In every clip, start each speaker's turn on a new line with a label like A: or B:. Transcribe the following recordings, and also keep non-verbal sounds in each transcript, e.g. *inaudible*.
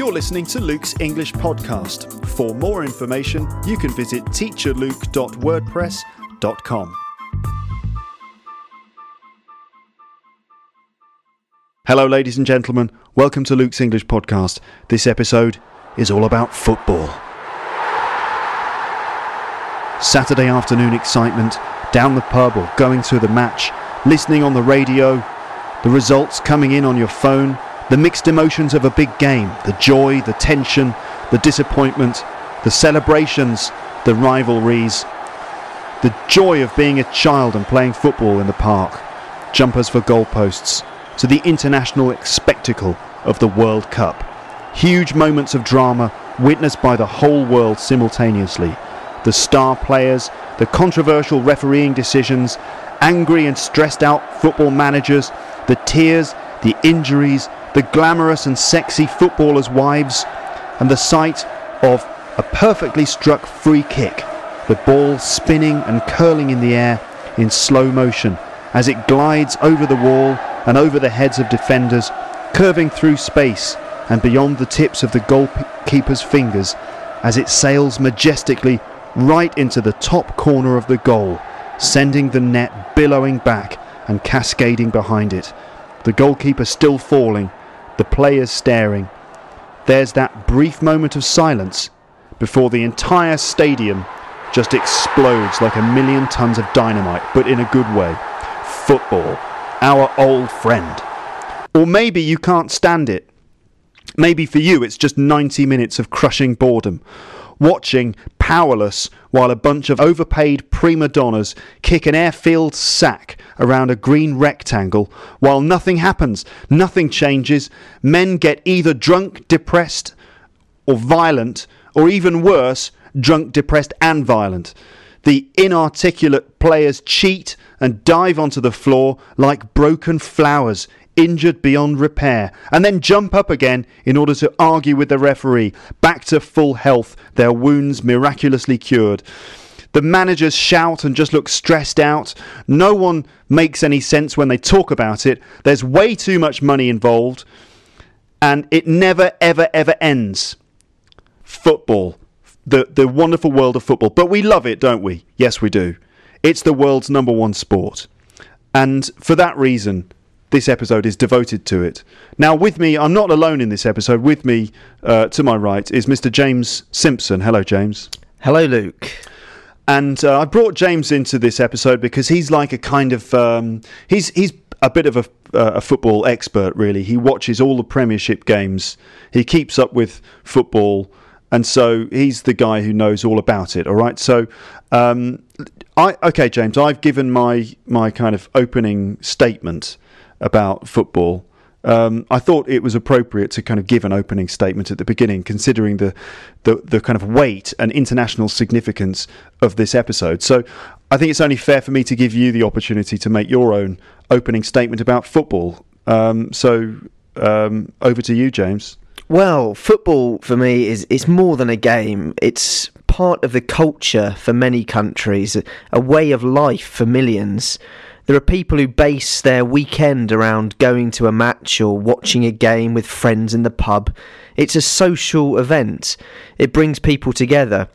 A: You're listening to Luke's English Podcast. For more information, you can visit teacherluke.wordpress.com. Hello, ladies and gentlemen. Welcome to Luke's English Podcast. This episode is all about football. Saturday afternoon excitement, down the pub or going to the match, listening on the radio, the results coming in on your phone, the mixed emotions of a big game, the joy, the tension, the disappointment, the celebrations, the rivalries, the joy of being a child and playing football in the park, jumpers for goalposts, to the international spectacle of the World Cup. Huge moments of drama witnessed by the whole world simultaneously. The star players, the controversial refereeing decisions, angry and stressed out football managers, the tears, the injuries, the glamorous and sexy footballers' wives, and the sight of a perfectly struck free kick, the ball spinning and curling in the air in slow motion as it glides over the wall and over the heads of defenders, curving through space and beyond the tips of the goalkeeper's fingers as it sails majestically right into the top corner of the goal, sending the net billowing back and cascading behind it. The goalkeeper still falling, the players staring. There's that brief moment of silence before the entire stadium just explodes like a million tons of dynamite, but in a good way. Football, our old friend. Or maybe you can't stand it. Maybe for you it's just 90 minutes of crushing boredom watching powerless while a bunch of overpaid prima donnas kick an airfield sack around a green rectangle while nothing happens, nothing changes. Men get either drunk, depressed, or violent, or even worse, drunk, depressed, and violent. The inarticulate players cheat and dive onto the floor like broken flowers injured beyond repair, and then jump up again in order to argue with the referee, back to full health, their wounds miraculously cured. The managers shout and just look stressed out. No one makes any sense when they talk about it. There's way too much money involved, and it never, ever, ever ends. Football. The, the wonderful world of football. But we love it, don't we? Yes, we do. It's the world's number one sport. And for that reason, this episode is devoted to it. Now, with me, I'm not alone in this episode. With me, uh, to my right, is Mr. James Simpson. Hello, James.
B: Hello, Luke.
A: And uh, I brought James into this episode because he's like a kind of um, he's he's a bit of a, uh, a football expert. Really, he watches all the Premiership games. He keeps up with football, and so he's the guy who knows all about it. All right, so. Um, I, okay, James, I've given my my kind of opening statement about football. Um, I thought it was appropriate to kind of give an opening statement at the beginning, considering the, the, the kind of weight and international significance of this episode. So I think it's only fair for me to give you the opportunity to make your own opening statement about football. Um, so um, over to you, James.
B: Well, football for me is it's more than a game. It's part of the culture for many countries, a way of life for millions. There are people who base their weekend around going to a match or watching a game with friends in the pub. It's a social event, it brings people together.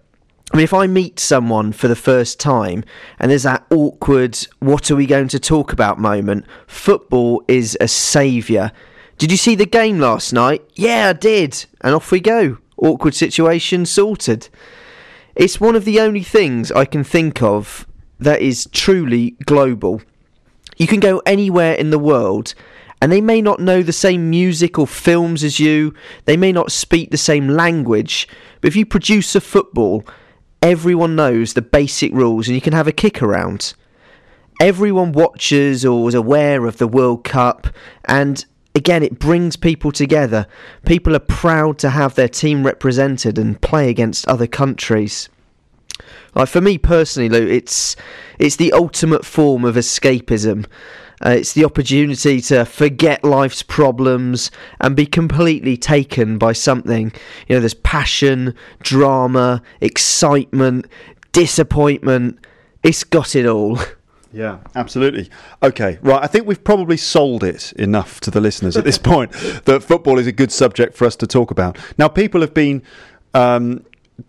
B: I mean, if I meet someone for the first time and there's that awkward, what are we going to talk about moment, football is a saviour. Did you see the game last night? Yeah, I did. And off we go. Awkward situation sorted. It's one of the only things I can think of that is truly global. You can go anywhere in the world and they may not know the same music or films as you, they may not speak the same language, but if you produce a football, everyone knows the basic rules and you can have a kick around. Everyone watches or is aware of the World Cup, and again, it brings people together. People are proud to have their team represented and play against other countries. Like for me personally, Lou, it's it's the ultimate form of escapism. Uh, it's the opportunity to forget life's problems and be completely taken by something. You know, there's passion, drama, excitement, disappointment. It's got it all. *laughs*
A: Yeah, absolutely. Okay, right. I think we've probably sold it enough to the listeners at this *laughs* point that football is a good subject for us to talk about. Now, people have been um,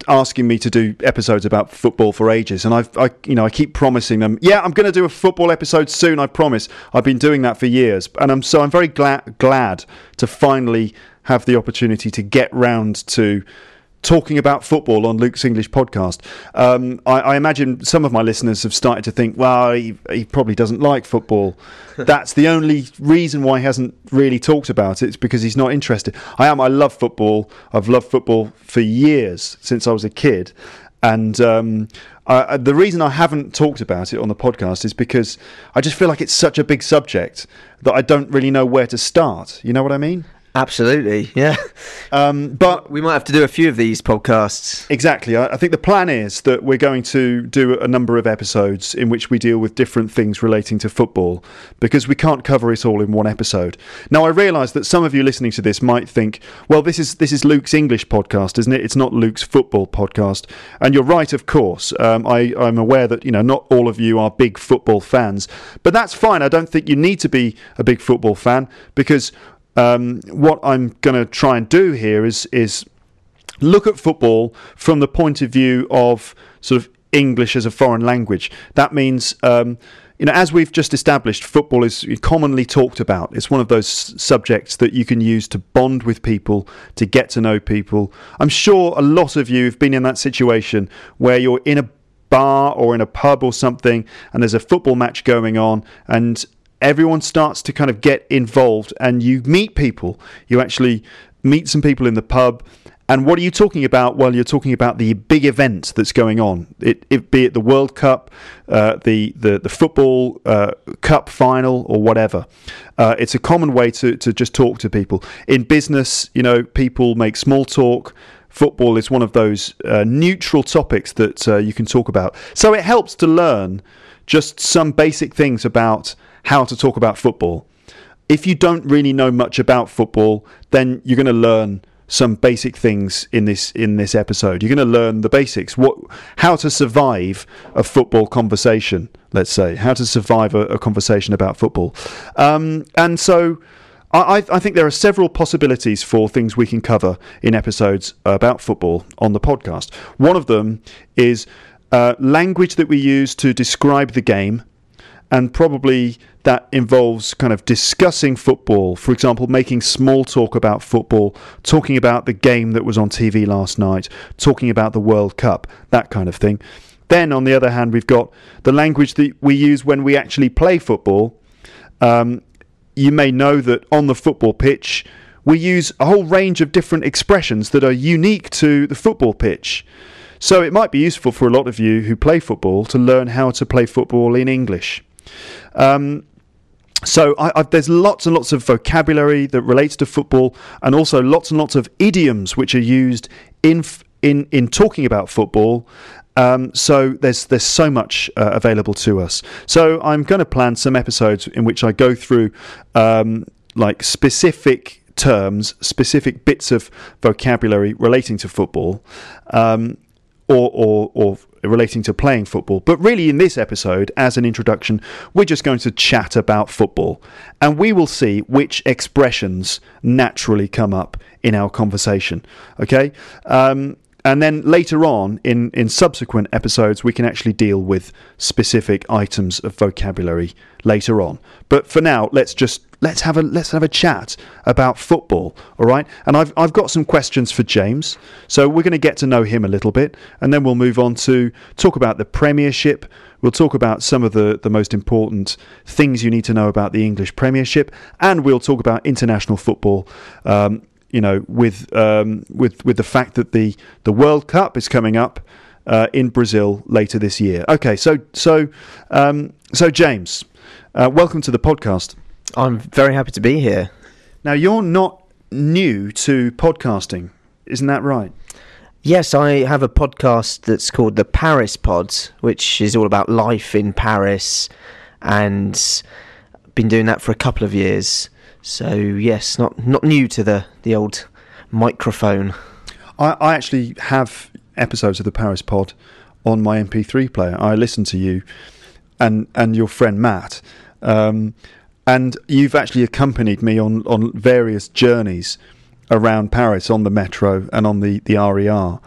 A: asking me to do episodes about football for ages, and I've, I, you know, I keep promising them, yeah, I'm going to do a football episode soon. I promise. I've been doing that for years, and I'm so I'm very glad glad to finally have the opportunity to get round to talking about football on Luke's English podcast. Um, I, I, imagine some of my listeners have started to think, well, he, he probably doesn't like football. *laughs* That's the only reason why he hasn't really talked about it. It's because he's not interested. I am. I love football. I've loved football for years since I was a kid. And um, I, the reason I haven't talked about it on the podcast is because I just feel like it's such a big subject that I don't really know where to start. You know what I mean?
B: Absolutely, yeah.
A: Um, but
B: we might have to do a few of these podcasts.
A: Exactly. I, I, think the plan is that we're going to do a number of episodes in which we deal with different things relating to football because we can't cover it all in one episode. Now, I realise that some of you listening to this might think, well, this is this is Luke's English podcast, isn't it? It's not Luke's football podcast. And you're right, of course. Um, I, I'm aware that you know not all of you are big football fans, but that's fine. I don't think you need to be a big football fan because um, what I'm going to try and do here is is look at football from the point of view of sort of English as a foreign language. That means. Um, you know, as we've just established, football is commonly talked about. It's one of those subjects that you can use to bond with people, to get to know people. I'm sure a lot of you have been in that situation where you're in a bar or in a pub or something and there's a football match going on and everyone starts to kind of get involved and you meet people. You actually meet some people in the pub. And what are you talking about? Well, you're talking about the big event that's going on. It, it be it the World Cup, uh, the, the the football uh, cup final, or whatever. Uh, it's a common way to to just talk to people. In business, you know, people make small talk. Football is one of those uh, neutral topics that uh, you can talk about. So it helps to learn just some basic things about how to talk about football. If you don't really know much about football, then you're going to learn some basic things in this in this episode. You're going to learn the basics, what how to survive a football conversation. Let's say how to survive a, a conversation about football, um, and so. I, I, think there are several possibilities for things we can cover in episodes about football on the podcast. One of them is uh, language that we use to describe the game and probably that involves kind of discussing football, for example, making small talk about football, talking about the game that was on TV last night, talking about the World Cup, that kind of thing. Then, on the other hand, we've got the language that we use when we actually play football. Um, you may know that on the football pitch, we use a whole range of different expressions that are unique to the football pitch. So it might be useful for a lot of you who play football to learn how to play football in English. Um, so I, I, there's lots and lots of vocabulary that relates to football, and also lots and lots of idioms which are used in in in talking about football. Um, so there's there's so much uh, available to us. So I'm going to plan some episodes in which I go through um, like specific terms, specific bits of vocabulary relating to football, um, or, or or relating to playing football. But really, in this episode, as an introduction, we're just going to chat about football and we will see which expressions naturally come up in our conversation. Okay? Um, and then later on, in, in subsequent episodes, we can actually deal with specific items of vocabulary later on. But for now, let's just let's have a let's have a chat about football, all right? And I've I've got some questions for James, so we're going to get to know him a little bit, and then we'll move on to talk about the Premiership. We'll talk about some of the, the most important things you need to know about the English Premiership, and we'll talk about international football. Um, you know, with um, with with the fact that the the World Cup is coming up uh, in Brazil later this year. Okay, so so um, so James, uh, welcome to the podcast.
B: I'm very happy to be here.
A: Now you're not new to podcasting, isn't that right?
B: Yes, I have a podcast that's called the Paris Pods, which is all about life in Paris, and been doing that for a couple of years. So yes, not not new to the the old microphone.
A: I, I actually have episodes of the Paris Pod on my MP3 player. I listen to you and and your friend Matt. Um, and you've actually accompanied me on, on various journeys around Paris on the metro and on the, the RER.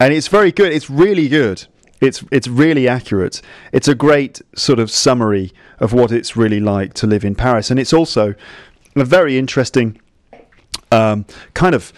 A: And it's very good. It's really good. It's it's really accurate. It's a great sort of summary of what it's really like to live in Paris, and it's also a very interesting um, kind of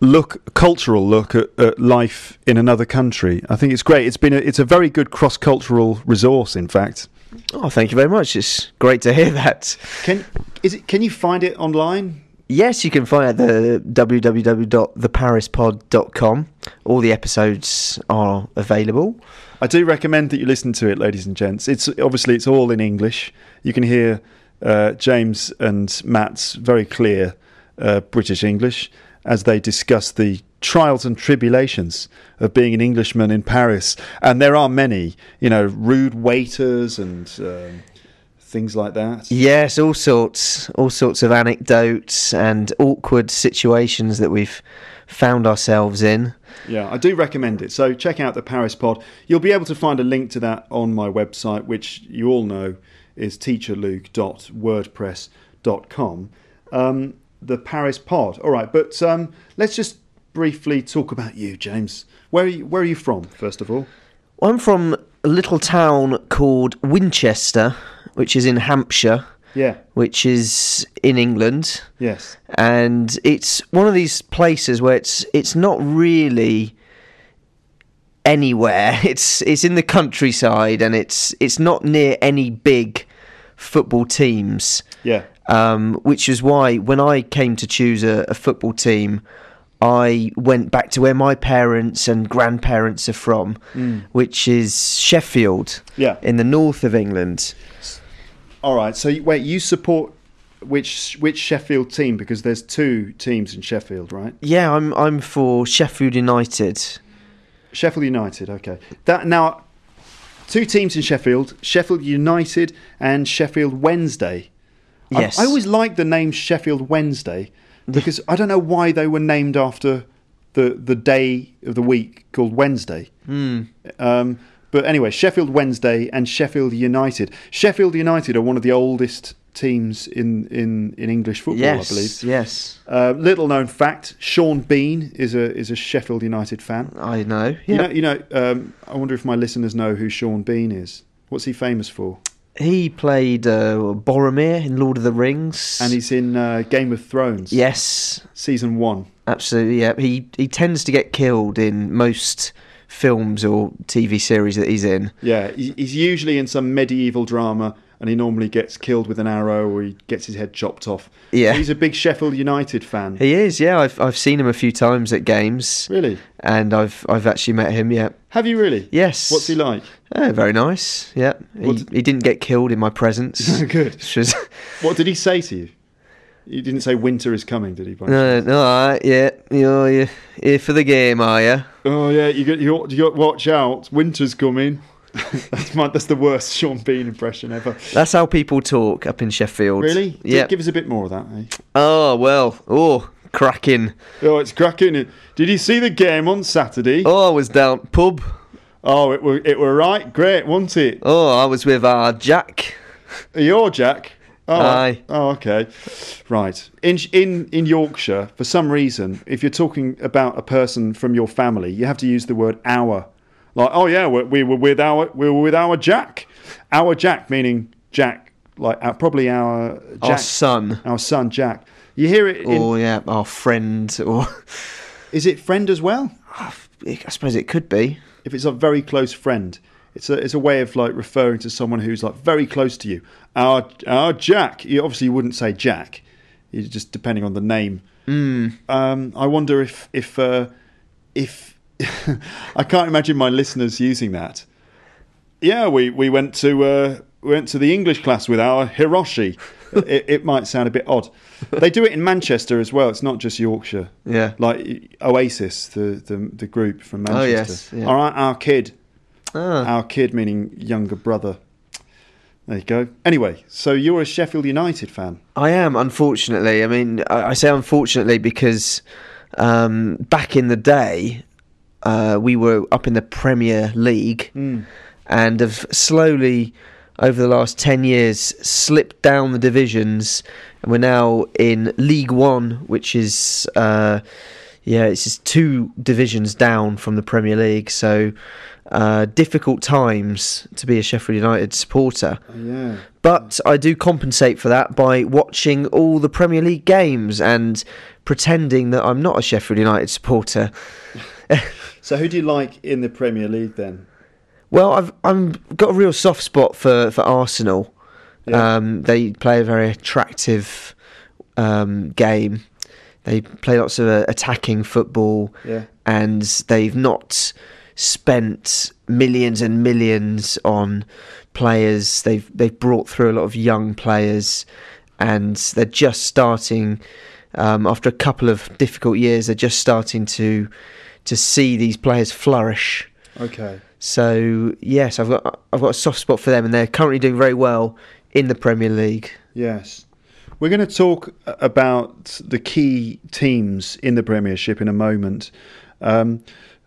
A: look, cultural look at, at, life in another country. I think it's great. It's been a, it's a very good cross cultural resource. In fact.
B: Oh, thank you very much. It's great to hear that.
A: Can is it? Can you find it online?
B: Yes, you can find it at the www.theparispod.com. All the episodes are available.
A: I do recommend that you listen to it, ladies and gents. It's obviously it's all in English. You can hear uh, James and Matt's very clear uh, British English as they discuss the trials and tribulations of being an Englishman in Paris, and there are many. You know, rude waiters and. Um, things like that.
B: Yes, all sorts, all sorts of anecdotes and awkward situations that we've found ourselves in.
A: Yeah, I do recommend it. So check out the Paris Pod. You'll be able to find a link to that on my website, which you all know is teacherluke.wordpress.com. Um, the Paris Pod. All right, but um, let's just briefly talk about you, James. Where are you, where are you from, first of all?
B: Well, I'm from a little town called Winchester, which is in Hampshire.
A: Yeah.
B: Which is in England.
A: Yes.
B: And it's one of these places where it's it's not really anywhere. *laughs* It's it's in the countryside and it's it's not near any big football teams.
A: Yeah.
B: Um, which is why when I came to choose a, a football team, I went back to where my parents and grandparents are from,
A: mm.
B: which is Sheffield,
A: yeah.
B: in the north of England.
A: All right. So wait, you support which which Sheffield team? Because there's two teams in Sheffield, right?
B: Yeah, I'm I'm for Sheffield United.
A: Sheffield United. Okay. That now, two teams in Sheffield: Sheffield United and Sheffield Wednesday.
B: Yes.
A: I, I always liked the name Sheffield Wednesday *laughs* because I don't know why they were named after the the day of the week called Wednesday.
B: Mm.
A: Um, but anyway, Sheffield Wednesday and Sheffield United. Sheffield United are one of the oldest teams in, in, in English football,
B: yes,
A: I believe.
B: Yes.
A: Uh, little known fact: Sean Bean is a is a Sheffield United fan.
B: I know.
A: Yeah. You know. You know um, I wonder if my listeners know who Sean Bean is. What's he famous for?
B: He played uh, Boromir in Lord of the Rings,
A: and he's in uh, Game of Thrones.
B: Yes,
A: season one.
B: Absolutely. Yeah. He he tends to get killed in most films or TV series that he's in.
A: Yeah, he's usually in some medieval drama and he normally gets killed with an arrow or he gets his head chopped off.
B: Yeah.
A: He's a big Sheffield United fan.
B: He is, yeah. I've I've seen him a few times at games.
A: Really?
B: And I've I've actually met him, yeah.
A: Have you really?
B: Yes.
A: What's he like?
B: Oh, very nice. Yeah. He, he didn't get killed in my presence. *laughs*
A: Good.
B: Was... *laughs*
A: what did he say to you? He didn't say winter is coming, did he?
B: No, no, all right, yeah. You're, you're here for the game, are you?
A: Oh yeah, you got you got, you got watch out. Winter's coming. *laughs* that's my, that's the worst Sean Bean impression ever.
B: That's how people talk up in Sheffield.
A: Really?
B: Yeah.
A: Give us a bit more of that. Eh?
B: Oh well. Oh, cracking.
A: Oh, it's cracking. Did you see the game on Saturday?
B: Oh, I was down pub.
A: Oh, it were it were right, great, wasn't it?
B: Oh, I was with our Jack.
A: Your Jack. Oh,
B: Aye.
A: Oh, okay. Right. In in in Yorkshire, for some reason, if you're talking about a person from your family, you have to use the word our. Like, oh yeah, we, we were with our we were with our Jack. Our Jack meaning Jack, like uh, probably our Jack,
B: our son,
A: our son Jack. You hear it? In,
B: or yeah, our friend, or *laughs*
A: is it friend as well?
B: I suppose it could be.
A: If it's a very close friend, it's a it's a way of like referring to someone who's like very close to you. Our our Jack. You obviously you wouldn't say Jack. You just depending on the name.
B: Mm.
A: Um, I wonder if if uh, if *laughs* I can't imagine my listeners using that. Yeah, we we went to uh, we went to the English class with our Hiroshi. *laughs* it, it, might sound a bit odd. They do it in Manchester as well. It's not just Yorkshire.
B: Yeah,
A: like Oasis, the the, the group from Manchester.
B: Oh yes. Yeah.
A: All right, our kid.
B: Ah.
A: Our kid meaning younger brother. There you go. Anyway, so you're a Sheffield United fan.
B: I am, unfortunately. I mean, I, I say unfortunately because um, back in the day, uh, we were up in the Premier League
A: mm.
B: and have slowly, over the last 10 years slipped down the divisions and we're now in League One, which is, uh, yeah, it's just two divisions down from the Premier League. So uh, difficult times to be a Sheffield United supporter.
A: Yeah.
B: But I do compensate for that by watching all the Premier League games and pretending that I'm not a Sheffield United supporter. *laughs*
A: So who do you like in the Premier League then?
B: Well, I've I'm got a real soft spot for for Arsenal.
A: Yeah.
B: Um, they play a very attractive um, game. They play lots of uh, attacking football,
A: Yeah.
B: and they've not spent millions and millions on players. They've they've brought through a lot of young players, and they're just starting. Um, after a couple of difficult years, they're just starting to to see these players flourish.
A: Okay.
B: So yes, I've got I've got a soft spot for them, and they're currently doing very well in the Premier League.
A: Yes. We're going to talk about the key teams in the Premiership in a moment. Um,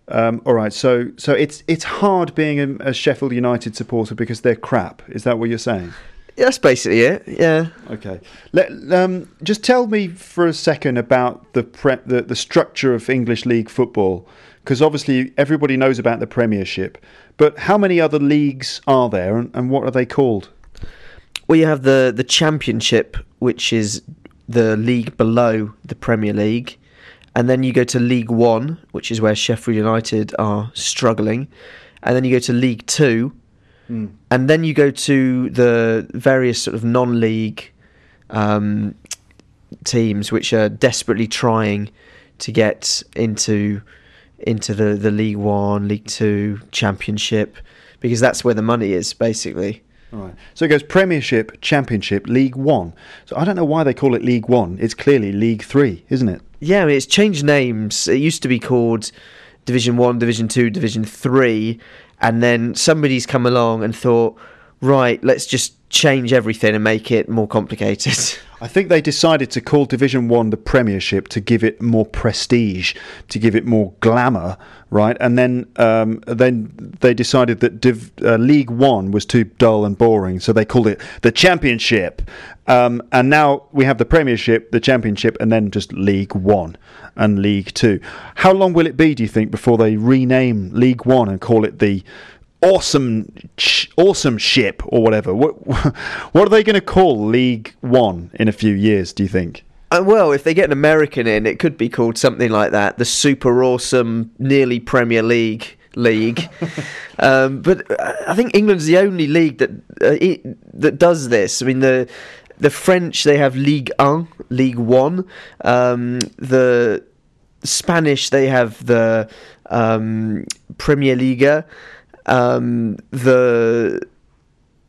A: um, all right, so so it's it's hard being a, a Sheffield United supporter because they're crap. Is that what you're saying?
B: Yeah, that's basically it. Yeah.
A: Okay. Let um, just tell me for a second about the pre- the, the structure of English league football, because obviously everybody knows about the Premiership, but how many other leagues are there, and, and what are they called?
B: Well, you have the the Championship, which is the league below the Premier League, and then you go to League One, which is where Sheffield United are struggling, and then you go to League Two, and then you go to the various sort of non-league um, teams which are desperately trying to get into into the, the League One, League Two, Championship, because that's where the money is basically.
A: All right. So it goes Premiership, Championship, League One. So I don't know why they call it League One. It's clearly League Three, isn't it?
B: Yeah, I mean, it's changed names. It used to be called Division One, Division Two, Division Three, and then somebody's come along and thought, right, let's just change everything and make it more complicated. *laughs*
A: I think they decided to call Division One the Premiership to give it more prestige, to give it more glamour, right? And then, um, then they decided that Div- uh, League One was too dull and boring, so they called it the Championship. Um, and now we have the Premiership, the Championship, and then just League One and League Two. How long will it be, do you think, before they rename League One and call it the awesome awesome ship or whatever what *laughs* what are they going to call league 1 in a few years do you think
B: Uh, well, if they get an American in, it could be called something like that: the Super Awesome, nearly Premier League league. *laughs* um, but uh, I think England's the only league that uh, it, that does this. I mean, the the French they have Ligue 1, League One. Um, the Spanish they have the um, Premier Liga. Um, the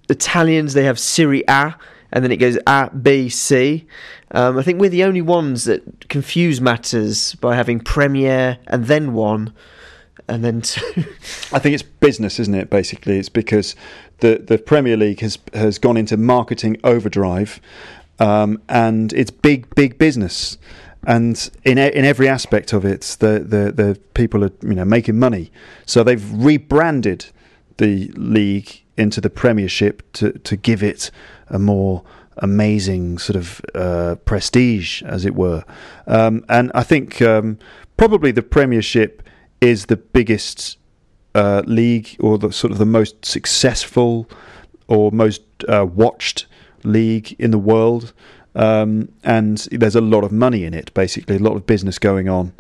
B: Italians they have Serie A, and then it goes A, B, C. Um, I think we're the only ones that confuse matters by having Premier and then one, and then two.
A: I think it's business, isn't it? Basically, it's because the the Premier League has has gone into marketing overdrive, um, and it's big big business, and in in every aspect of it, the the the people are you know making money, so they've rebranded the league into the Premiership to to give it a more amazing sort of uh, prestige, as it were, um, and I think um, probably the Premiership is the biggest uh, league or the sort of the most successful or most uh, watched league in the world. Um, and there's a lot of money in it, basically, a lot of business going on.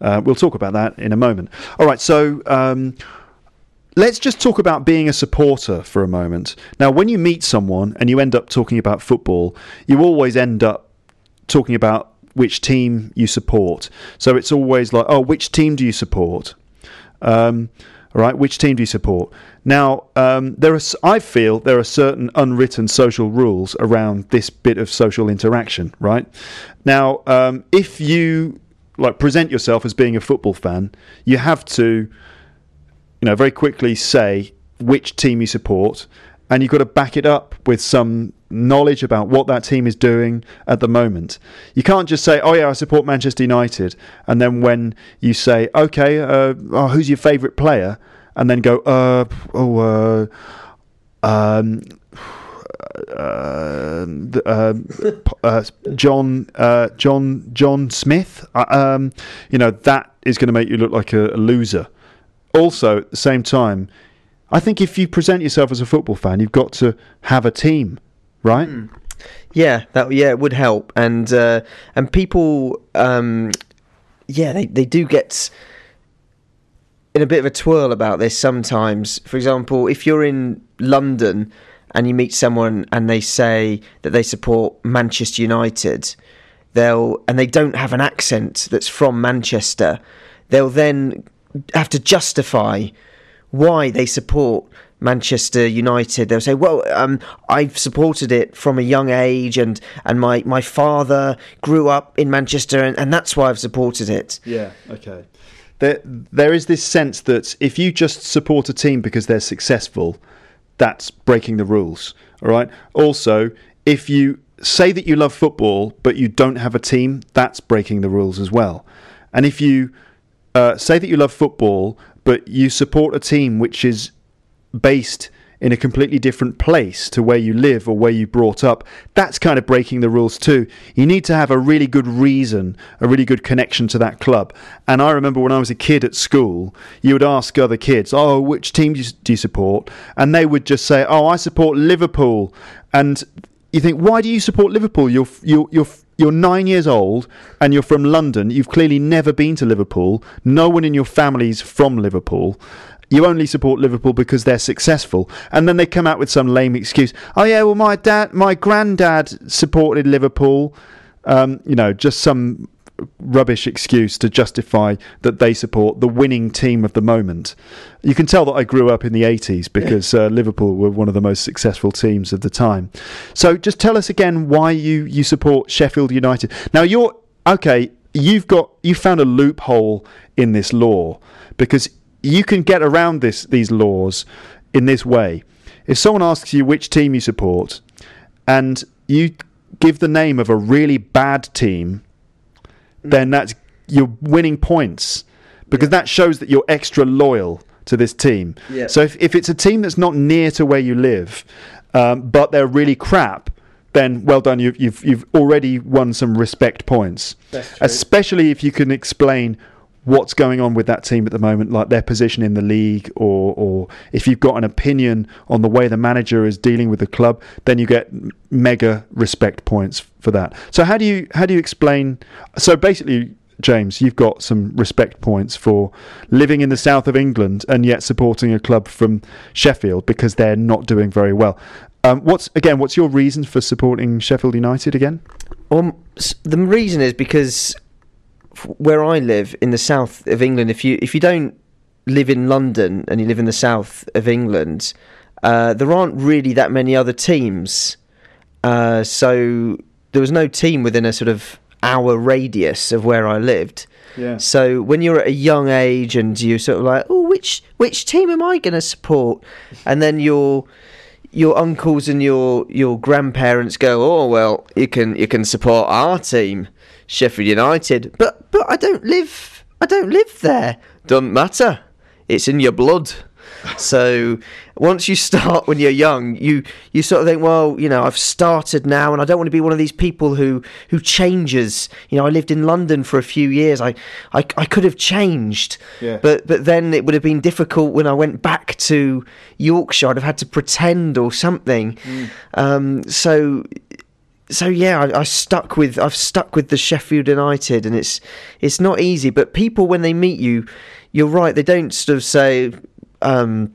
A: Uh, we'll talk about that in a moment. All right, so um, let's just talk about being a supporter for a moment. Now, when you meet someone and you end up talking about football, you always end up talking about which team you support. So it's always like, oh, which team do you support? Um, all right, which team do you support? Now, um, there are, I feel there are certain unwritten social rules around this bit of social interaction. Right now, um, if you like present yourself as being a football fan, you have to, you know, very quickly say which team you support, and you've got to back it up with some knowledge about what that team is doing at the moment. You can't just say, "Oh yeah, I support Manchester United," and then when you say, "Okay, uh, oh, who's your favourite player?" And then go, "Uh, oh, uh, um, uh, uh, uh, John uh, John John Smith. Uh, um, you know that is going to make you look like a, a loser. Also, at the same time, I think if you present yourself as a football fan, you've got to have a team, right?
B: Yeah, that yeah, it would help, and uh, and people, um, yeah, they they do get in a bit of a twirl about this sometimes. For example, if you're in London and you meet someone and they say that they support Manchester United, they'll and they don't have an accent that's from Manchester, they'll then have to justify why they support Manchester United. They'll say, "Well, um, I've supported it from a young age, and and my my father grew up in Manchester, and, and that's why I've supported it."
A: Yeah. Okay. There, there is this sense that if you just support a team because they're successful, that's breaking the rules. All right. Also, if you say that you love football but you don't have a team, that's breaking the rules as well. And if you uh, say that you love football but you support a team which is based in a completely different place to where you live or where you brought up, that's kind of breaking the rules too. You need to have a really good reason, a really good connection to that club. And I remember when I was a kid at school, you would ask other kids, "Oh, which team do you, support?" And they would just say, "Oh, I support Liverpool." And you think, "Why do you support Liverpool? You're you're you're you're nine years old and you're from London. You've clearly never been to Liverpool. No one in your family's from Liverpool. You only support Liverpool because they're successful. And then they come out with some lame excuse. Oh yeah, well my dad, my granddad supported Liverpool. Um, you know, just some rubbish excuse to justify that they support the winning team of the moment. You can tell that I grew up in the 80s because uh, Liverpool were one of the most successful teams of the time. So just tell us again why you, you support Sheffield United. Now you're okay, you've got you found a loophole in this law because you can get around this these laws in this way. If someone asks you which team you support and you give the name of a really bad team then that's you're winning points because that shows that you're extra loyal to this team.
B: Yeah.
A: So if, if it's a team that's not near to where you live, um, but they're really crap, then well done. You've you've you've already won some respect points. Especially if you can explain what's going on with that team at the moment, like their position in the league, or or if you've got an opinion on the way the manager is dealing with the club, then you get mega respect points for that. So how do you how do you explain? So basically. James, you've got some respect points for living in the south of England and yet supporting a club from Sheffield because they're not doing very well. Um, what's again? What's your reason for supporting Sheffield United again?
B: Um, the reason is because where I live in the south of England, if you if you don't live in London and you live in the south of England, uh, there aren't really that many other teams. Uh, so there was no team within a sort of hour radius of where I lived.
A: Yeah.
B: So when you're at a young age and you're sort of like, oh, which which team am I going to support? *laughs* And then your your uncles and your your grandparents go, oh well, you can you can support our team, Sheffield United, but but I don't live I don't live there. Doesn't matter. It's in your blood. So once you start when you're young, you you sort of think, well, you know, I've started now, and I don't want to be one of these people who who changes. You know, I lived in London for a few years. I I, I could have changed,
A: Yeah.
B: but but then it would have been difficult when I went back to Yorkshire. I'd have had to pretend or something. Um, so so yeah, I, I stuck with I've stuck with the Sheffield United, and it's it's not easy. But people when they meet you, you're right. They don't sort of say, um,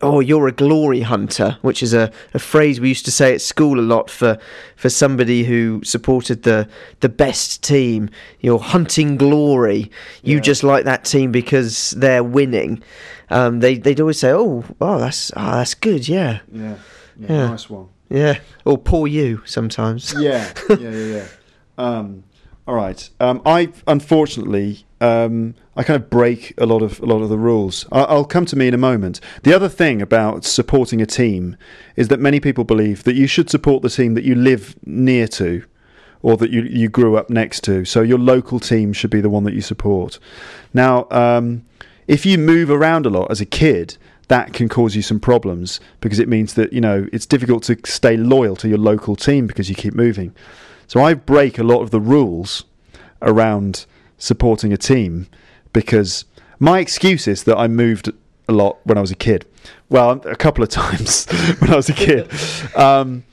B: "Oh, you're a glory hunter," which is a, a phrase we used to say at school a lot for for somebody who supported the the best team. You're hunting glory. You
A: Yeah.
B: just like that team because they're winning. Um, they they'd always say, "Oh, oh, that's oh, that's good, yeah."
A: Yeah.
B: Yeah.
A: Nice one.
B: Yeah, or poor you sometimes.
A: Yeah. Yeah. Yeah. Yeah. um, all right. Um, I unfortunately um, I kind of break a lot of a lot of the rules. I, I'll come to me in a moment. The other thing about supporting a team is that many people believe that you should support the team that you live near to. Or that you, you grew up next to, so your local team should be the one that you support. Now, um, if you move around a lot as a kid, that can cause you some problems because it means that you know it's difficult to stay loyal to your local team because you keep moving. So I break a lot of the rules around supporting a team because my excuse is that I moved a lot when I was a kid. Well, a couple of *laughs* times when I was a kid. *laughs* Um,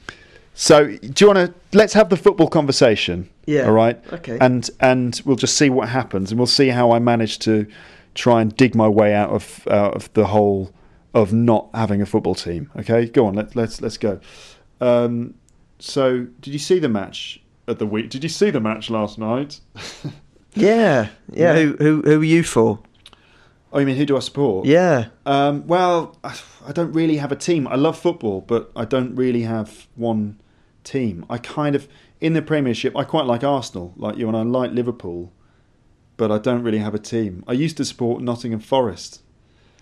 A: so, do you want to let's have the football conversation?
B: Yeah.
A: All right.
B: Okay.
A: And and we'll just see what happens, and we'll see how I manage to try and dig my way out of out of the whole of not having a football team. Okay, go on. Let, let's let's go. Um, so, did you see the match at the week? Did you see the match last night? *laughs*
B: Yeah, yeah. Who who who are you for?
A: oh, you mean who do I support?
B: Yeah.
A: Um, well, I I don't really have a team. I love football, but I don't really have one team. I kind of in the Premiership. I quite like Arsenal, like you, and I like Liverpool, but I don't really have a team. I used to support Nottingham Forest.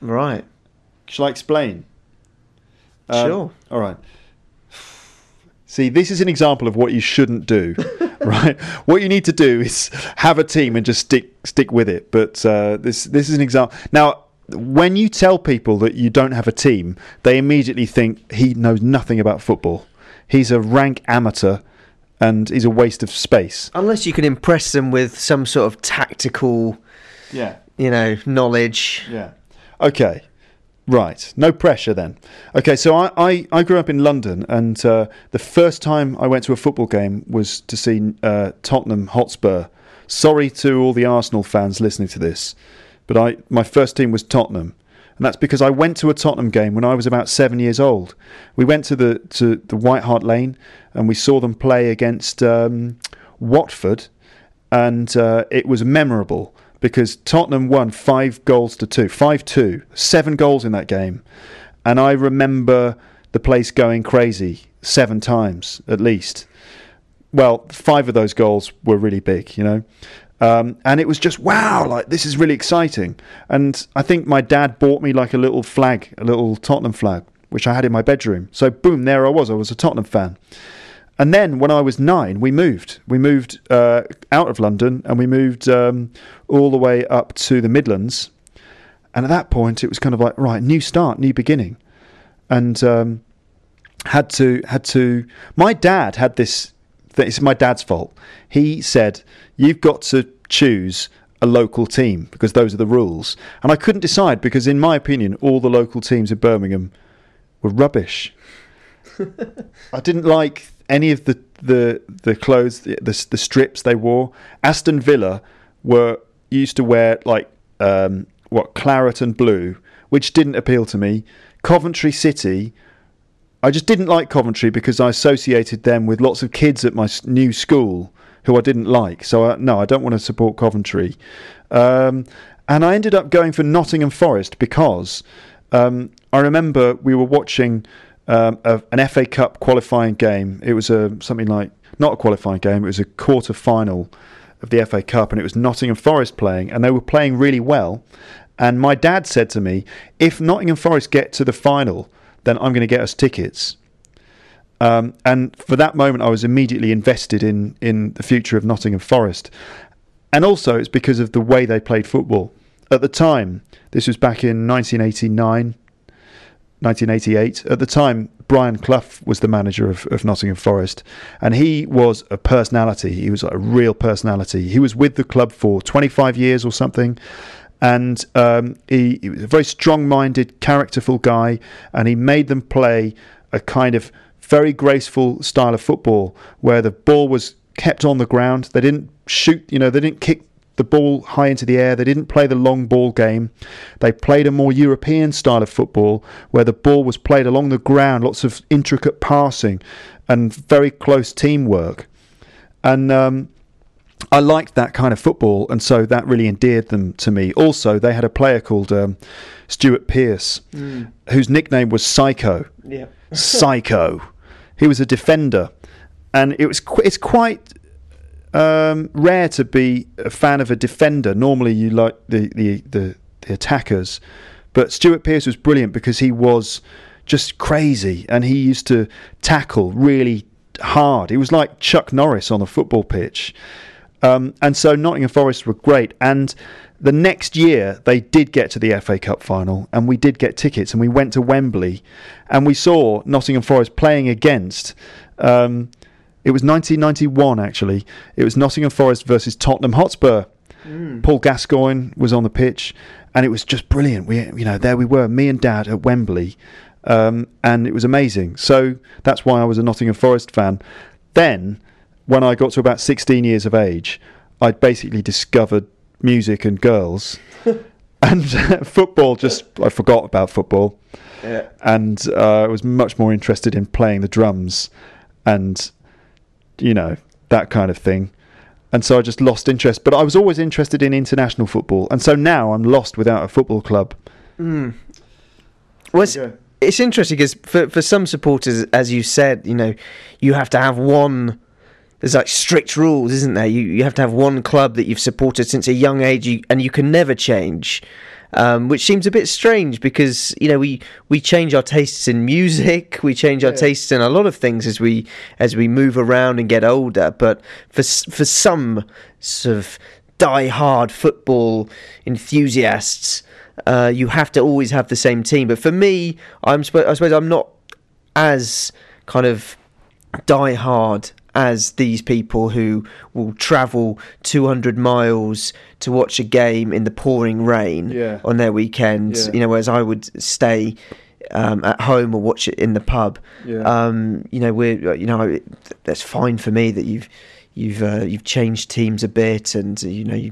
B: Right.
A: Shall I explain? Um,
B: Sure.
A: All right. See, this is an example of what you shouldn't do, *laughs* right? What you need to do is have a team and just stick stick with it. But uh, this this is an example. Now, when you tell people that you don't have a team, they immediately think he knows nothing about football. He's a rank amateur, and he's a waste of space.
B: Unless you can impress them with some sort of tactical,
A: Yeah.
B: you know, knowledge.
A: Yeah. Okay. Right. No pressure then. Okay, so I, I, I grew up in London, and uh, the first time I went to a football game was to see uh, Tottenham Hotspur. Sorry to all the Arsenal fans listening to this, but I my first team was Tottenham, and that's because I went to a Tottenham game when I was about seven years old. We went to the to the White Hart Lane, and we saw them play against um, Watford, and uh, it was memorable because Tottenham won five goals to two, five two, seven goals in that game, and I remember the place going crazy seven times at least. Well, five of those goals were really big, you know. Um, and it was just wow, like this is really exciting. And I think my dad bought me like a little flag, a little Tottenham flag, which I had in my bedroom. So boom, there I was. I was a Tottenham fan. And then when I was nine, we moved. We moved uh, out of London and we moved um, all the way up to the Midlands. And at that point, it was kind of like right, new start, new beginning, and um, had to had to. My dad had this. Th- it's my dad's fault. He said you've got to choose a local team because those are the rules. And I couldn't decide because, in my opinion, all the local teams in Birmingham were rubbish. *laughs* I didn't like any of the the the clothes, the, the the strips they wore. Aston Villa were used to wear like um, what claret and blue, which didn't appeal to me. Coventry City, I just didn't like Coventry because I associated them with lots of kids at my new school who I didn't like. So I, no, I don't want to support Coventry. Um, and I ended up going for Nottingham Forest because um, I remember we were watching um, a, an FA Cup qualifying game. It was a something like not a qualifying game. It was a quarter final of the FA Cup, and it was Nottingham Forest playing, and they were playing really well. And my dad said to me, "If Nottingham Forest get to the final, then I'm going to get us tickets." Um, and for that moment, I was immediately invested in in the future of Nottingham Forest, and also it's because of the way they played football. At the time, this was back in 1989, 1988. At the time, Brian Clough was the manager of, of Nottingham Forest, and he was a personality. He was like a real personality. He was with the club for 25 years or something, and um, he, he was a very strong-minded, characterful guy, and he made them play a kind of very graceful style of football where the ball was kept on the ground. They didn't shoot, you know, they didn't kick the ball high into the air. They didn't play the long ball game. They played a more European style of football where the ball was played along the ground, lots of intricate passing and very close teamwork. And um, I liked that kind of football, and so that really endeared them to me. Also, they had a player called um, Stuart Pearce, whose nickname was Psycho.
B: Yeah. *laughs*
A: Psycho. He was a defender, and it was qu- it's quite um, rare to be a fan of a defender. Normally, you like the the, the, the attackers, but Stuart Pearce was brilliant because he was just crazy, and he used to tackle really hard. He was like Chuck Norris on a football pitch. Um, and so Nottingham Forest were great. And the next year, they did get to the FA Cup final, and we did get tickets, and we went to Wembley, and we saw Nottingham Forest playing against. Um, it was 1991, actually. It was Nottingham Forest versus Tottenham Hotspur. Paul Gascoigne was on the pitch, and it was just brilliant. We, you know, there we were, me and Dad at Wembley, um, and it was amazing. So that's why I was a Nottingham Forest fan. Then, when I got to about 16 years of age, I'd basically discovered music and girls, *laughs* and football. Just I forgot about football,
B: Yeah.
A: and uh, I was much more interested in playing the drums, and you know that kind of thing. And so I just lost interest. But I was always interested in international football, and so now I'm lost without a football club.
B: Mm. Well, it's, it's interesting because for for some supporters, as you said, you know, you have to have one. There's like strict rules, isn't there? You you have to have one club that you've supported since a young age, you, and you can never change. Um, which seems a bit strange because you know we, we change our tastes in music, we change our
A: Yeah.
B: tastes in a lot of things as we as we move around and get older. But for for some sort of die-hard football enthusiasts, uh, you have to always have the same team. But for me, I'm I suppose I'm not as kind of die hard as these people who will travel 200 miles to watch a game in the pouring rain
A: Yeah.
B: on their weekend.
A: Yeah.
B: You know, whereas I would stay um, at home or watch it in the pub.
A: Yeah.
B: Um, you know, we're you know that's fine for me that you've you've uh, you've changed teams a bit and you know you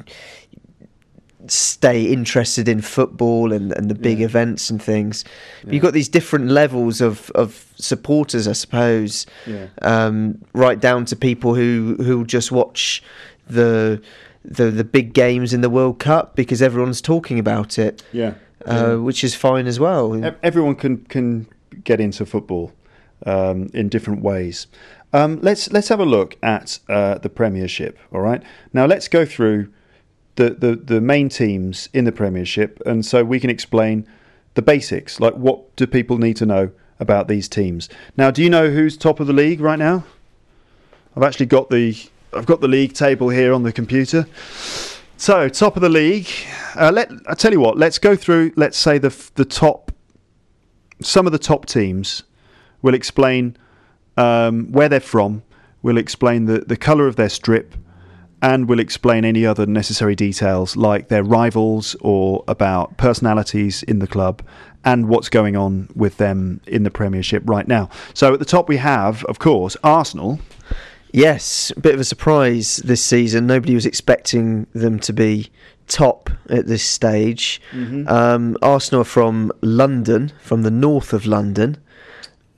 B: stay interested in football and, and the big
A: Yeah.
B: events and things.
A: Yeah.
B: you've got these different levels of, of supporters, I suppose,
A: Yeah.
B: um, right down to people who who just watch the the the big games in the World Cup because everyone's talking about it,
A: Yeah.
B: uh, which is fine as well.
A: Everyone can can get into football um, in different ways. Um, let's let's have a look at uh, the Premiership. All right. Now let's go through the, the the main teams in the Premiership, and so we can explain the basics. Like, what do people need to know about these teams? Now, do you know who's top of the league right now? I've actually got the I've got the league table here on the computer. So, top of the league. Uh, let I tell you what. Let's go through. Let's say the the top. Some of the top teams. We'll explain um, where they're from. We'll explain the the colour of their strip, and we'll explain any other necessary details like their rivals or about personalities in the club and what's going on with them in the Premiership right now. So at the top we have, of course, Arsenal.
B: Yes, a bit of a surprise this season. Nobody was expecting them to be top at this stage. Um, Arsenal are from London, from the north of London,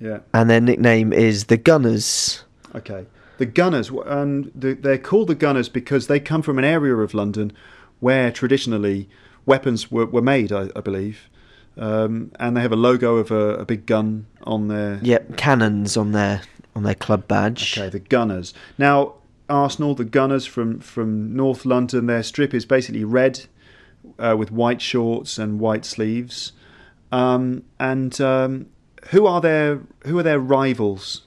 A: Yeah.
B: and their nickname is the Gunners.
A: Okay. The Gunners, and they're called the Gunners because they come from an area of London where traditionally weapons were, were made, I, I believe. Um, and they have a logo of a, a big gun on their.
B: Yep, cannons on their on their club badge.
A: Okay, the Gunners. Now, Arsenal, the Gunners from, from North London, their strip is basically red uh, with white shorts and white sleeves. Um, and um, who are their who are their rivals?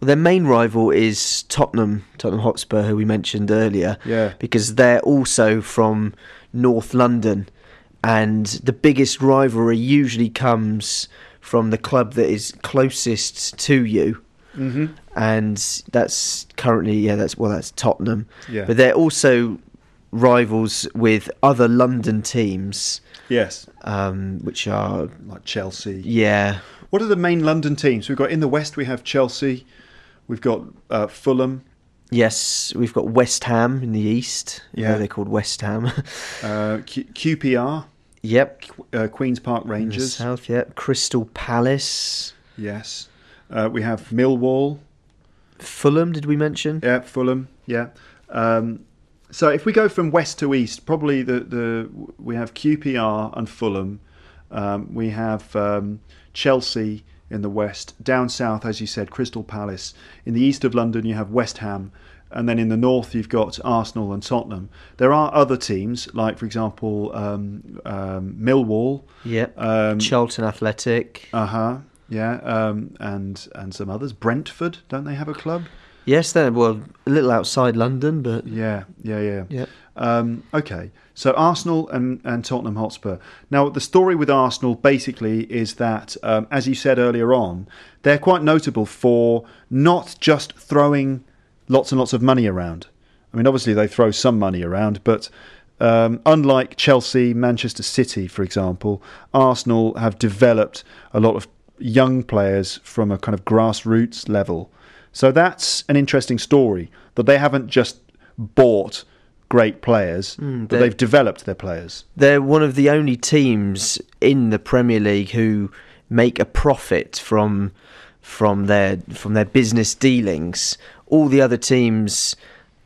B: Well, their main rival is Tottenham, Tottenham Hotspur, who we mentioned earlier.
A: Yeah.
B: because they're also from North London, and the biggest rivalry usually comes from the club that is closest to you,
A: Mm-hmm.
B: and that's currently yeah that's well that's Tottenham,
A: Yeah.
B: but they're also rivals with other London teams,
A: yes.
B: um, which are
A: Like Chelsea.
B: yeah
A: What are the main London teams? We've got in the West. We have Chelsea. We've got uh, Fulham.
B: yes we've got West Ham in the east yeah they're called West Ham *laughs*
A: Uh, Q- QPR,
B: yep
A: uh, Queens Park Rangers.
B: south yep Crystal Palace.
A: Yes. Uh, we have Millwall.
B: Fulham, did we mention?
A: Yeah, Fulham. Yeah. Um, so if we go from west to east, probably the, the we have QPR and Fulham. Um, we have um, Chelsea in the west. Down south, as you said, Crystal Palace. In the east of London, you have West Ham. And then in the north, you've got Arsenal and Tottenham. There are other teams, like, for example, um, um, Millwall.
B: Yep.
A: Um,
B: Charlton Athletic.
A: Uh huh. Yeah. Um, and and some others. Brentford, don't they have a club?
B: Yes, they're well a little outside London, but
A: Yeah, yeah, yeah.
B: yeah.
A: Um, okay, so Arsenal and, and Tottenham Hotspur. Now, the story with Arsenal basically is that, um, as you said earlier on, they're quite notable for not just throwing lots and lots of money around. I mean, obviously they throw some money around, but um, unlike Chelsea, Manchester City, for example, Arsenal have developed a lot of young players from a kind of grassroots level. So that's an interesting story that they haven't just bought great players, but
B: they-
A: they've developed their players.
B: They're one of the only teams in the Premier League who make a profit from from their from their business dealings. All the other teams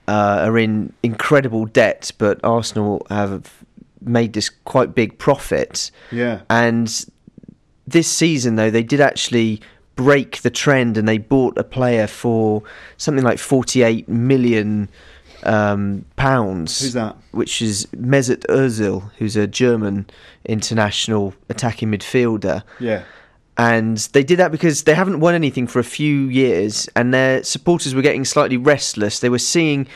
B: uh, are in incredible debt, but Arsenal have made this quite big profit.
A: Yeah.
B: And this season, though, they did actually break the trend and they bought a player for something like 48 million um, pounds.
A: Who's that?
B: Which is Mesut Ozil, who's a German international attacking midfielder.
A: Yeah.
B: And they did that because they haven't won anything for a few years, and their supporters were getting slightly restless. They were seeing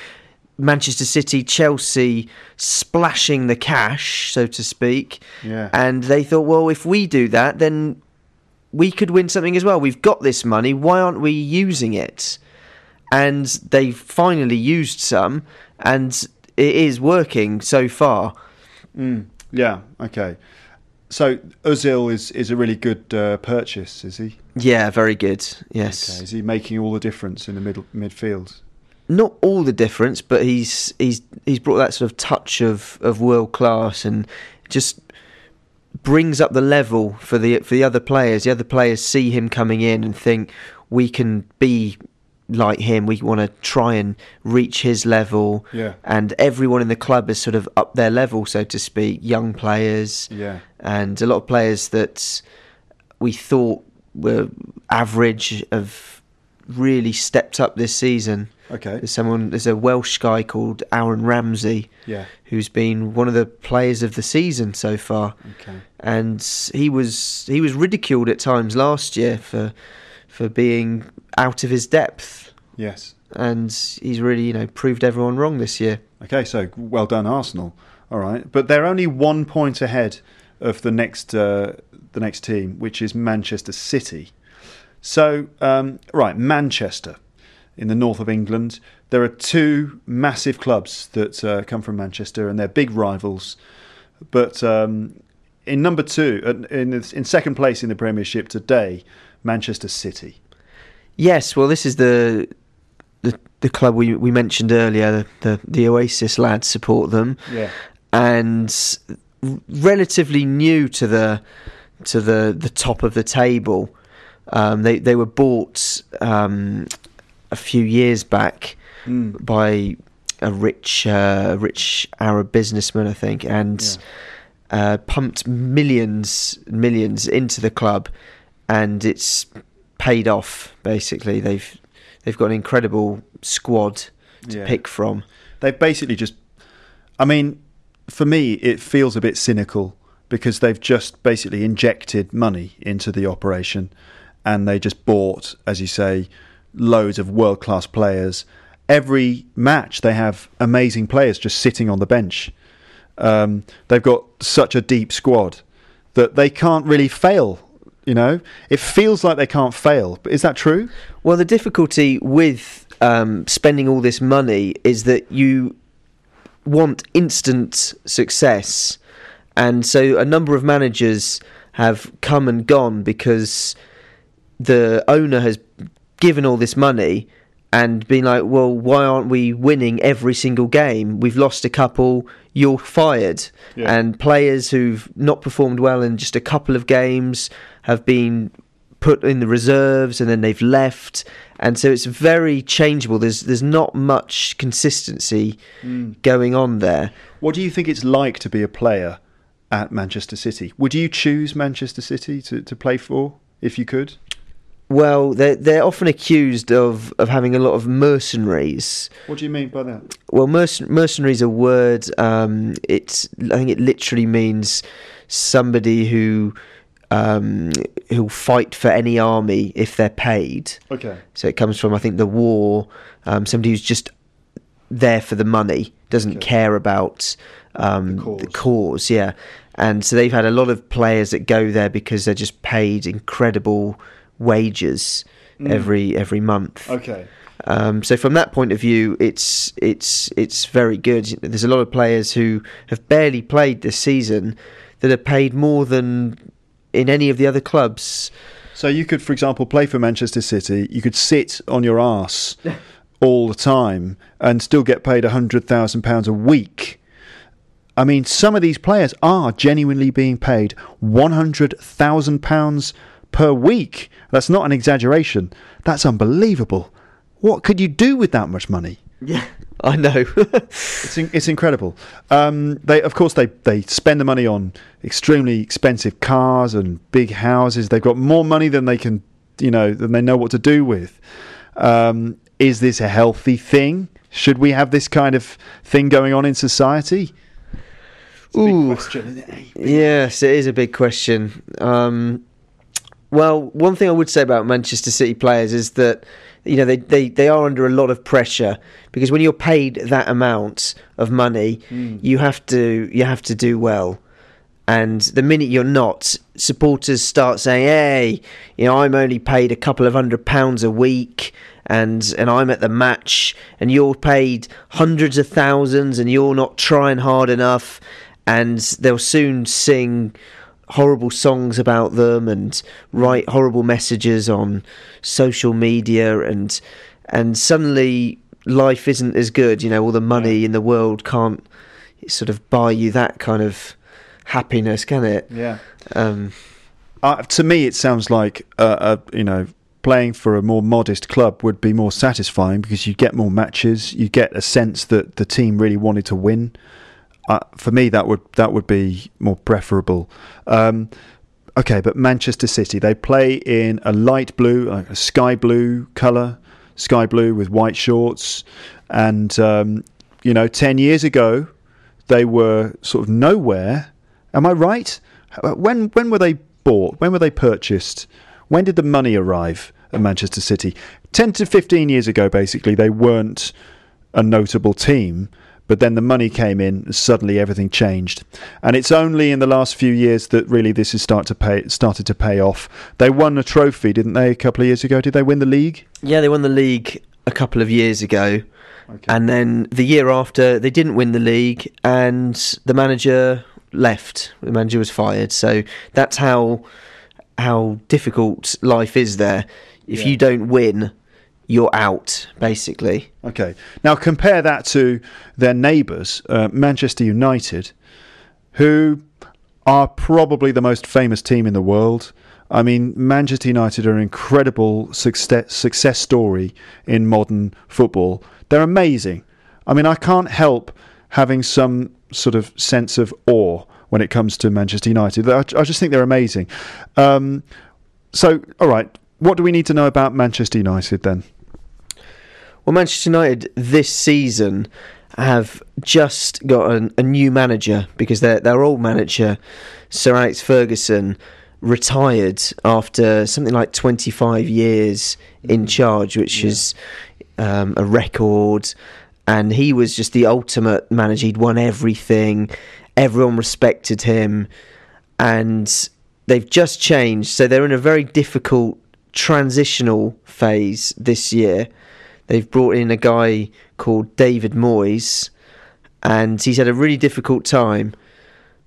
B: Manchester City, Chelsea splashing the cash, so to speak.
A: Yeah.
B: And they thought, well, if we do that, then we could win something as well. We've got this money. Why aren't we using it? And they finally used some, and it is working so far.
A: Mm. Yeah. Okay. So Ozil is, is a really good uh, purchase, is he?
B: Yeah, very good. Yes.
A: Okay. Is he making all the difference in the middle midfield?
B: not all the difference, but he's he's he's brought that sort of touch of, of world class and just brings up the level for the for the other players. The other players see him coming in and think we can be like him. We want to try and reach his level.
A: Yeah.
B: And everyone in the club is sort of up their level, so to speak. Young players
A: Yeah.
B: and a lot of players that we thought were average have really stepped up this season.
A: Okay.
B: There's someone, there's a Welsh guy called Aaron Ramsey
A: Yeah.
B: who's been one of the players of the season so far,
A: Okay.
B: and he was he was ridiculed at times last year for for being out of his depth,
A: Yes.
B: and he's really you know proved everyone wrong this year.
A: Okay. So well done, Arsenal. All right, but they're only one point ahead of the next uh, the next team, which is Manchester City. So um, right, Manchester in the north of England. There are two massive clubs that uh, come from Manchester, and they're big rivals. But um, in number two, in in second place in the Premiership today, Manchester City.
B: Yes, well, this is the the, the club we we mentioned earlier. The the Oasis lads support them.
A: Yeah.
B: and relatively new to the to the the top of the table. Um, they they were bought um, a few years back
A: Mm.
B: by a rich uh, rich Arab businessman, I think, and uh, pumped millions millions into the club, and it's paid off. Basically, they've they've got an incredible squad to
A: Yeah.
B: pick from.
A: They've basically just. I mean, for me, it feels a bit cynical because they've just basically injected money into the operation and they just bought, as you say, loads of world class players. Every match, they have amazing players just sitting on the bench. Um, they've got such a deep squad that they can't really fail. You know, it feels like they can't fail. But is that true?
B: Well, the difficulty with um, spending all this money is that you want instant success, and so a number of managers have come and gone because the owner has given all this money and been like, well, why aren't we winning every single game? We've lost a couple, you're fired.
A: Yeah.
B: And players who've not performed well in just a couple of games have been put in the reserves and then they've left. And so it's very changeable. There's there's not much consistency hmm. going on there.
A: What do you think it's like to be a player at Manchester City? Would you choose Manchester City to, to play for if you could?
B: Well, they're they're often accused of, of having a lot of mercenaries.
A: What do you mean by that?
B: Well, merc- mercenary is a word. Um, it's I think it literally means somebody who um, who'll fight for any army if they're paid.
A: Okay.
B: So it comes from, I think, the war. Um, somebody who's just there for the money, doesn't
A: Okay.
B: care about um,
A: The cause.
B: the cause. Yeah, and so they've had a lot of players that go there because they're just paid incredible wages
A: Mm.
B: every every month.
A: Okay.
B: Um, so from that point of view, it's it's it's very good. There's a lot of players who have barely played this season that are paid more than in any of the other clubs.
A: So you could, for example, play for Manchester City. You could sit on your ass *laughs* all the time and still get paid hundred thousand pounds a week. I mean, some of these players are genuinely being paid one hundred thousand pounds per week. That's not an exaggeration. That's unbelievable. What could you do with that much money?
B: Yeah, I know. *laughs*
A: It's in, it's incredible. Um, they of course they they spend the money on extremely expensive cars and big houses. They've got more money than they can you know than they know what to do with. Um, is this a healthy thing? Should we have this kind of thing going on in society? It's a big
B: Ooh.
A: question, it?
B: Yes, it is a big question. Um, well, one thing I would say about Manchester City players is that you know they, they, they are under a lot of pressure because when you're paid that amount of money, hmm. you have to you have to do well. And the minute you're not, supporters start saying, "Hey, you know, I'm only paid a couple of hundred pounds a week, and and I'm at the match, and you're paid hundreds of thousands, and you're not trying hard enough." And they'll soon sing horrible songs about them and write horrible messages on social media, and and suddenly life isn't as good. You know, all the money in the world can't sort of buy you that kind of happiness, can it?
A: Yeah.
B: Um,
A: Uh, to me, it sounds like uh, a, you know playing for a more modest club would be more satisfying because you get more matches. You get a sense that the team really wanted to win. Uh, for me, that would that would be more preferable. Um, okay, but Manchester City they play in a light blue, like a sky blue colour, sky blue with white shorts, and um, you know, ten years ago they were sort of nowhere. Am I right? When when were they bought? When were they purchased? When did the money arrive at Manchester City? Ten to fifteen years ago, basically, they weren't a notable team. But then the money came in, suddenly everything changed. And it's only in the last few years that really this has start to pay, started to pay off. They won a trophy, didn't they, a couple of years ago? Did they win the league?
B: yeah, they won the league a couple of years ago, and then the year after they didn't win the league, and the manager left. The manager was fired. So that's how how difficult life is there. If
A: Yeah.
B: you don't win, you're out, basically.
A: Okay. Now compare that to their neighbours, uh, Manchester United, who are probably the most famous team in the world. I mean, Manchester United are an incredible success, success story in modern football. They're amazing. I mean, I can't help having some sort of sense of awe when it comes to Manchester United. I, I just think they're amazing. Um, so, all right, what do we need to know about Manchester United then?
B: Well, Manchester United this season have just got an, a new manager because their their old manager, Sir Alex Ferguson, retired after something like 25 years in charge, which is um, a record. And he was just the ultimate manager. He'd won everything. Everyone respected him, and they've just changed. So they're in a very difficult transitional phase this year. They've brought in a guy called David Moyes, and he's had a really difficult time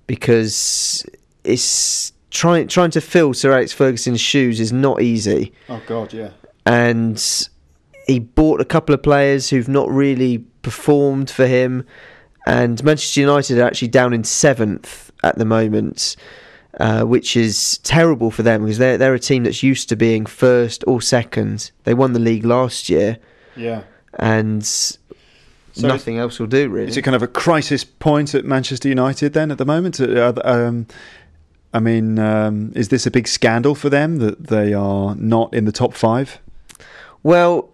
B: because it's trying trying to fill Sir Alex Ferguson's shoes is not easy.
A: Oh, God, yeah.
B: And he bought a couple of players who've not really performed for him, and Manchester United are actually down in seventh at the moment. Uh, which is terrible for them because they're they're a team that's used to being first or second. They won the league last year,
A: Yeah.
B: and
A: So
B: nothing else will do really.
A: Is it kind of a crisis point at Manchester United then at the moment? Uh, um, I mean, um, is this a big scandal for them that they are not in the top five?
B: Well,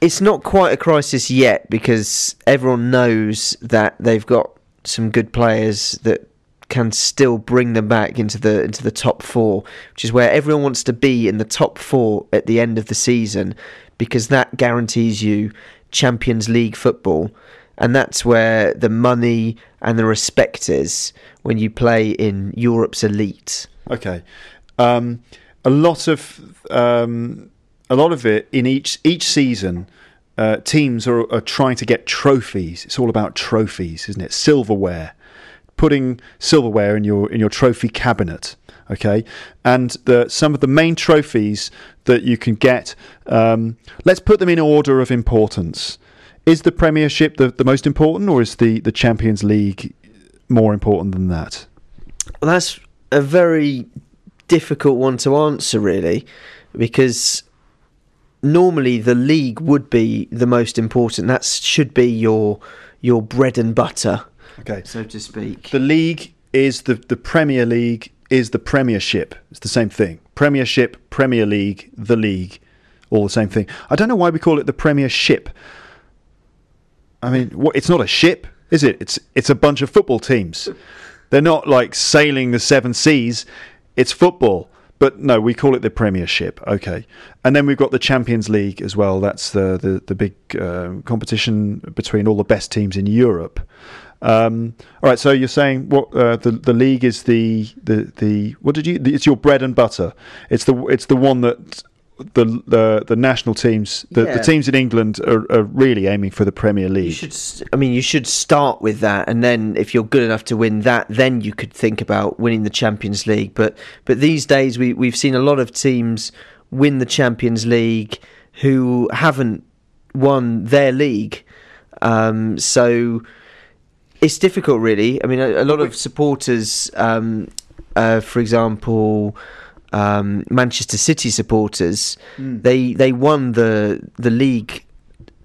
B: it's not quite a crisis yet because everyone knows that they've got some good players that can still bring them back into the into the top four, which is where everyone wants to be in the top four at the end of the season, because that guarantees you Champions League football, and that's where the money and the respect is when you play in Europe's elite.
A: Okay, um, a lot of um, a lot of it in each each season. Uh, teams are, are trying to get trophies. It's all about trophies, isn't it? Silverware, putting silverware in your in your trophy cabinet. Okay, and the, some of the main trophies that you can get. Um, let's put them in order of importance. Is the Premiership the, the most important, or is the, the Champions League more important than that?
B: Well, that's a very difficult one to answer, really, because normally the league would be the most important. That should be your your bread and butter,
A: Okay,
B: so to speak.
A: the league is the the Premier League is the Premiership. It's the same thing. Premiership, Premier League, the league, all the same thing. I don't know why we call it the Premiership. I mean, what, it's not a ship, is it? It's it's a bunch of football teams. They're not like sailing the seven seas. It's football. But no, we call it the Premiership. Okay, and then we've got the Champions League as well. That's the the, the big uh, competition between all the best teams in Europe. Um, all right, so you're saying what uh, the the league is the, the the what did you? It's your bread and butter. It's the it's the one that the the, the national teams, the,
B: Yeah.
A: the teams in England are, are really aiming for the Premier
B: You
A: League.
B: should, I mean, you should start with that, and then if you're good enough to win that, then you could think about winning the Champions League. But but these days, we we've seen a lot of teams win the Champions League who haven't won their league. Um, so it's difficult, really. I mean, a, a lot of supporters, um, uh, for example, um, Manchester City supporters, they they won the the league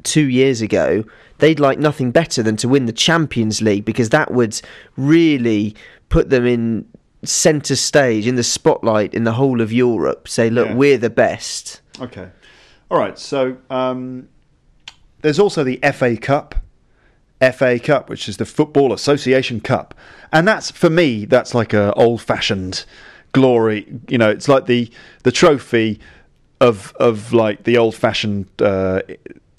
B: two years ago. They'd like nothing better than to win the Champions League because that would really put them in centre stage in the spotlight in the whole of Europe. Say, look,
A: Yeah.
B: we're the best.
A: Okay. All right. So um, there's also the FA Cup, FA Cup, which is the Football Association Cup, and that's for me that's like a old-fashioned glory. You know, it's like the the trophy of of like the old-fashioned uh,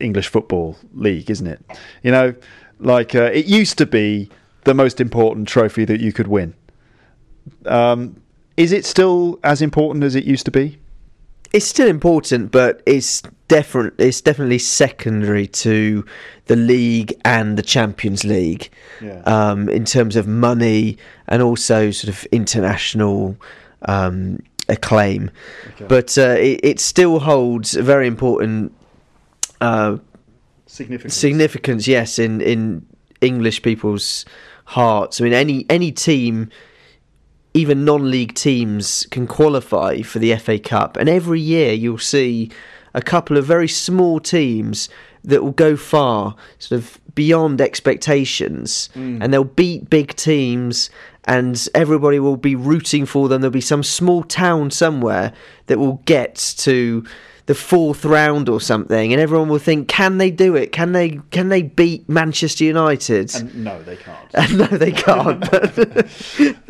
A: English football league, isn't it? You know, like uh, it used to be the most important trophy that you could win. Um, is it still as important as it used to be?
B: It's still important, but it's different. It's definitely secondary to the league and the Champions League
A: Yeah.
B: um, in terms of money and also sort of international um, acclaim.
A: Okay.
B: But uh, it, it still holds a very important uh,
A: Significant.
B: significance, yes, in in English people's hearts. I mean, any any team, even non-league teams, can qualify for the FA Cup, and every year you'll see a couple of very small teams that will go far, sort of beyond expectations, and they'll beat big teams. And everybody will be rooting for them. There'll be some small town somewhere that will get to the fourth round or something, and everyone will think, "Can they do it? Can they? Can they beat Manchester United?"
A: And no, they can't.
B: And *laughs* no, they can't. But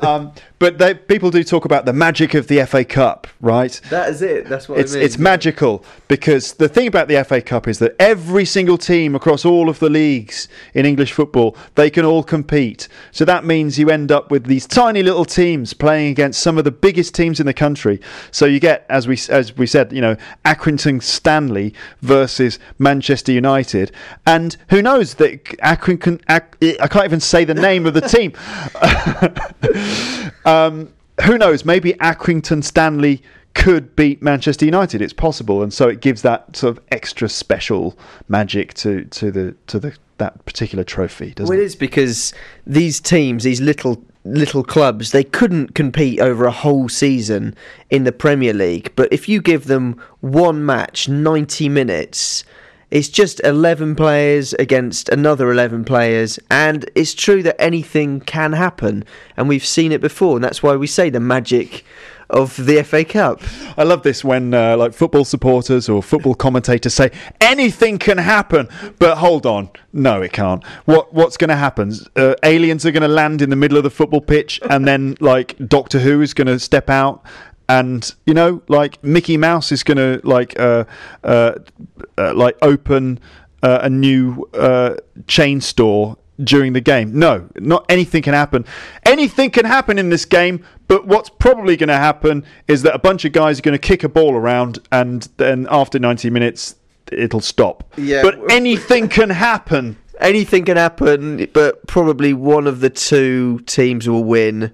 B: *laughs*
A: um, but they, people do talk about the magic of the FA Cup, right?
B: that is it. That's what
A: It's
B: I mean.
A: it's magical because the thing about the FA Cup is that every single team across all of the leagues in English football they can all compete. So that means you end up with these tiny little teams playing against some of the biggest teams in the country. So you get, as we as we said, you know, Accrington Stanley versus Manchester United, and who knows that Accrington? Ac- I can't even say the name of the *laughs* team. *laughs* um, who knows? Maybe Accrington Stanley could beat Manchester United. It's possible, and so it gives that sort of extra special magic to to the to the that particular trophy, doesn't
B: Well, it
A: it?
B: is because these teams, these little little clubs, they couldn't compete over a whole season in the Premier League. But if you give them one match, ninety minutes, It's just 11 players against another 11 players, and it's true that anything can happen, and we've seen it before, and that's why we say the magic of the FA Cup.
A: I love this when uh, like football supporters or football commentators say anything can happen, but hold on, no, it can't. What what's going to happen? Uh, aliens are going to land in the middle of the football pitch, and then *laughs* like Doctor Who is going to step out. And you know, like Mickey Mouse is going to like uh, uh, uh, like open uh, a new uh, chain store during the game. No, not anything can happen. Anything can happen in this game, but what's probably going to happen is that a bunch of guys are going to kick a ball around, and then after 90 minutes, it'll stop.
B: Yeah.
A: But anything can happen.
B: Anything can happen, but probably one of the two teams will win,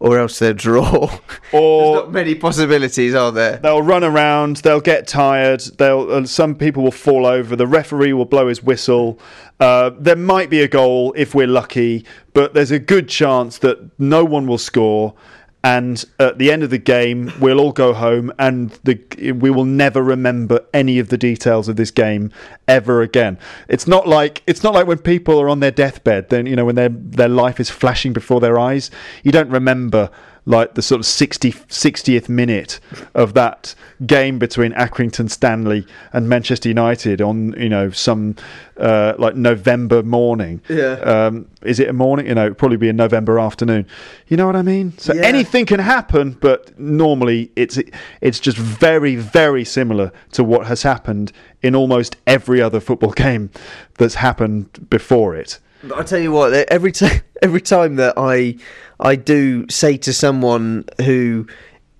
B: or else they'll draw.
A: Or *laughs*
B: There's not many possibilities, are there?
A: they'll run around. They'll get tired. They'll. Uh, some people will fall over. The referee will blow his whistle. Uh, there might be a goal if we're lucky, but there's a good chance that no one will score. And at the end of the game, we'll all go home, and the, we will never remember any of the details of this game ever again. It's not like it's not like when people are on their deathbed. Then you know when their their life is flashing before their eyes. You don't remember like the sort of 60, 60th minute of that game between Accrington Stanley and Manchester United on you know some uh, like November morning.
B: Yeah.
A: Um, is it a morning? You know, it'd probably be a November afternoon. You know what I mean? So
B: Yeah.
A: anything can happen, but normally it's it's just very very similar to what has happened in almost every other football *laughs* game that's happened before it.
B: But I tell you what, every time *laughs* every time that I I do say to someone who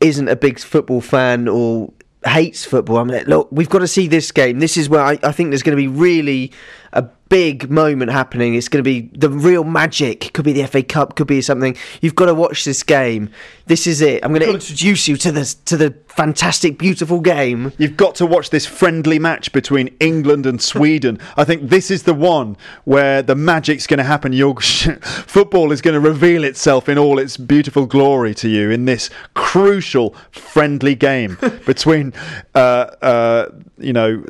B: isn't a big football fan or hates football, I'm like, look, we've got to see this game. This is where I, I think there's going to be really a big moment happening. It's going to be the real magic. Could be the FA Cup. Could be something. You've got to watch this game. This is it. I'm going to introduce you to the to the fantastic, beautiful game.
A: You've got to watch this friendly match between England and Sweden. I think this is the one where the magic's going to happen. Your *laughs* football is going to reveal itself in all its beautiful glory to you in this crucial friendly game *laughs* between, uh, uh, you know,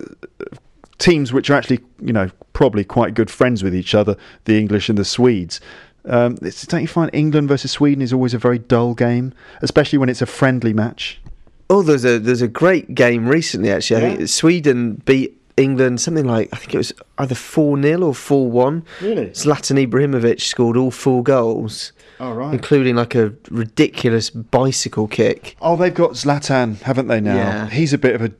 A: teams which are actually, you know, probably quite good friends with each other, the English and the Swedes. Um, don't you find England versus Sweden is always a very dull game, especially when it's a friendly match?
B: Oh, there's a there's a great game recently actually. I think Sweden beat England something like I think it was either four 0 or four one.
A: Really?
B: Zlatan Ibrahimovic scored all four goals,
A: All right.
B: including like a ridiculous bicycle kick.
A: Oh, they've got Zlatan, haven't they now?
B: Yeah.
A: He's a bit of a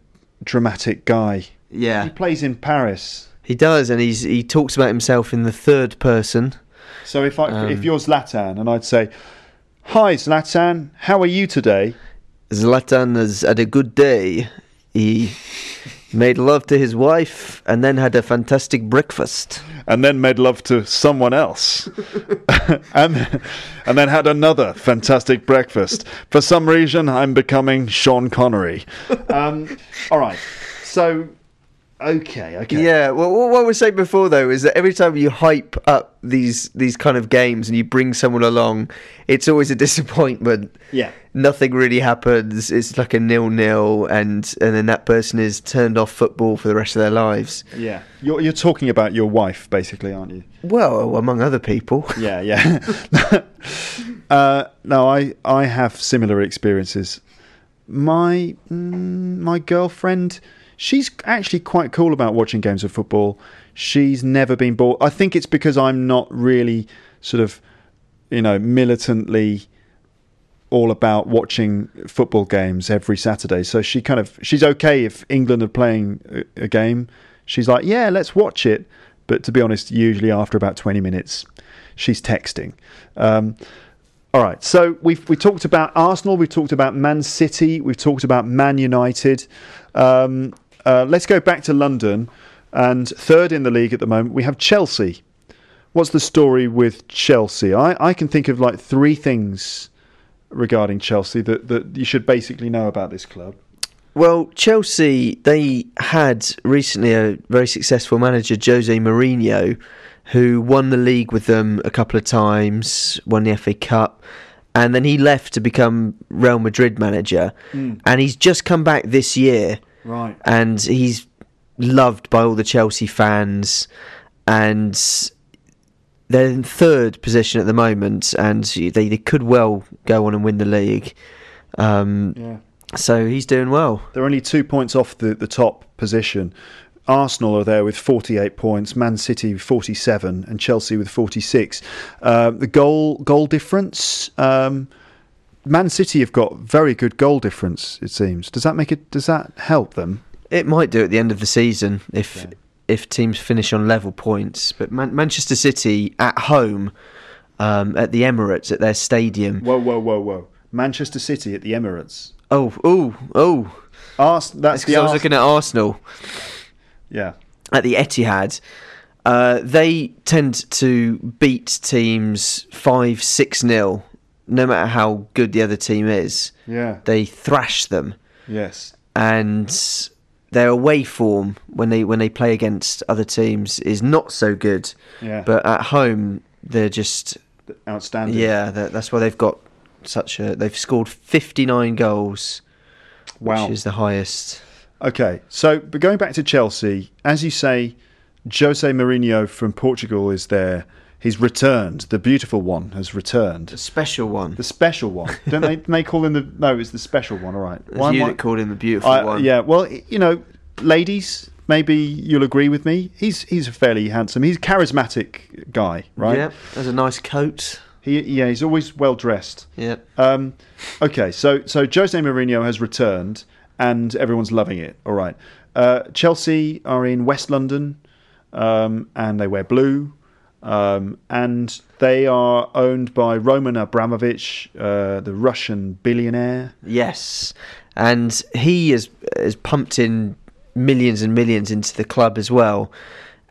A: dramatic guy.
B: Yeah, he
A: plays in Paris.
B: he does, and he's he talks about himself in the third person.
A: So if I
B: Um,
A: if you're Zlatan and I'd say, "Hi Zlatan, how are you today?"
B: Zlatan has had a good day. He made love to his wife and then had a fantastic breakfast.
A: And then made love to someone else, *laughs* and and then had another fantastic breakfast. For some reason, I'm becoming Sean Connery. *laughs* Um, all right, so okay, okay.
B: Yeah, well, what I was saying before though is that every time you hype up these these kind of games and you bring someone along, it's always a *laughs* disappointment.
A: yeah.
B: Nothing really happens. It's like a nil nil, and and then that person is turned off football for the rest of their lives.
A: Yeah, you're you're talking about your wife, basically, aren't you?
B: Well, among other people. *laughs*
A: Yeah, yeah. *laughs* uh, no, I I have similar experiences. My mm, my girlfriend, she's actually quite cool about watching games of football. She's never been bored. I think it's because I'm not really sort of, you know, militantly all about watching football games every Saturday. So she kind of she's okay if England are playing a, game. She's like, yeah, let's watch it. But to be honest, usually after about twenty minutes, she's texting. Um, all right, so we've we talked about Arsenal, we've talked about Man City, we've talked about Man United. Um, uh, let's go back to London, and third in the league at the moment we have Chelsea. What's the story with Chelsea? I, I can think of like three things regarding Chelsea that, that you should basically know about this club.
B: Well, Chelsea they had recently a very successful manager, Jose Mourinho, who won the league with them a couple of times, won the FA Cup, and then he left to become Real Madrid manager. And he's just come back this year,
A: Right.
B: and he's loved by all the Chelsea fans, and they're in third position at the moment, and they, they could well go on and win the league. Um,
A: Yeah.
B: so he's doing well.
A: They're only two points off the, the top position. Arsenal are there with 48 points, Man City with 47, and Chelsea with 46. Um, the goal goal difference. Um, Man City have got very good goal difference. It seems. Does that make it? Does that help them?
B: It might do at the end of the season if
A: Yeah.
B: if teams finish on level points. But Man- Manchester City at home um, at the Emirates at their stadium.
A: Whoa, whoa, whoa, whoa! Manchester City at the Emirates.
B: Oh, oh, oh!
A: Ars- that's
B: because I was
A: Ars-
B: looking at Arsenal
A: Yeah.
B: at the Etihad. Uh, they tend to beat teams five, six nil, no matter how good the other team is.
A: Yeah.
B: They thrash them.
A: Yes.
B: and their away form when they when they play against other teams is not so good.
A: Yeah.
B: But at home, they're just
A: Outstanding.
B: yeah. That, that's why they've got such a. They've scored fifty nine goals,
A: Wow.
B: which is the highest.
A: Okay, so but going back to Chelsea, as you say, Jose Mourinho from Portugal is there. He's returned. The beautiful one has returned.
B: The special one.
A: The special one. *laughs* Don't they? They call him the no. It's the special one. All right. Why am
B: you
A: I-
B: that called him the beautiful
A: I-
B: one.
A: Yeah. Well, you know, ladies, maybe you'll agree with me. He's he's fairly handsome. He's a charismatic guy, right?
B: Yeah. Has a nice coat.
A: He yeah. He's always well dressed.
B: Yep.
A: Um, okay, so so Jose Mourinho has returned, and everyone's loving it. All right, uh, Chelsea are in West London, um, and they wear blue, um, and they are owned by Roman Abramovich, uh, the Russian billionaire.
B: Yes, and he has has pumped in millions and millions into the club as well.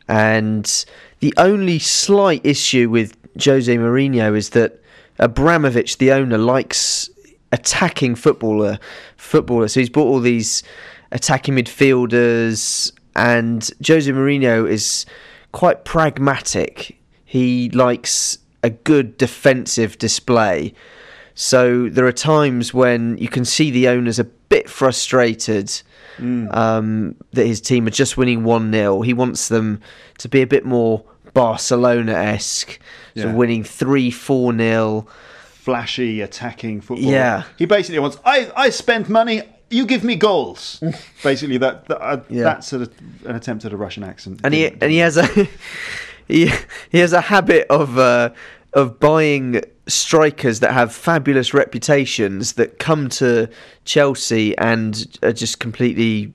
B: And the only slight issue with Jose Mourinho is that Abramovich, the owner, likes attacking footballer footballer. So he's bought all these attacking midfielders, and Jose Mourinho is quite pragmatic. He likes a good defensive display. So there are times when you can see the owners a bit frustrated um, that his team are just winning 1 0. He wants them to be a bit more Barcelona esque, so winning 3 4 0.
A: Flashy attacking football.
B: Yeah.
A: he basically wants. I I spent money. You give me goals. *laughs* basically, that, that uh,
B: Yeah.
A: that's a, an attempt at a Russian accent.
B: And he, and he has a *laughs* he, he has a habit of uh, of buying strikers that have fabulous reputations that come to Chelsea and are just completely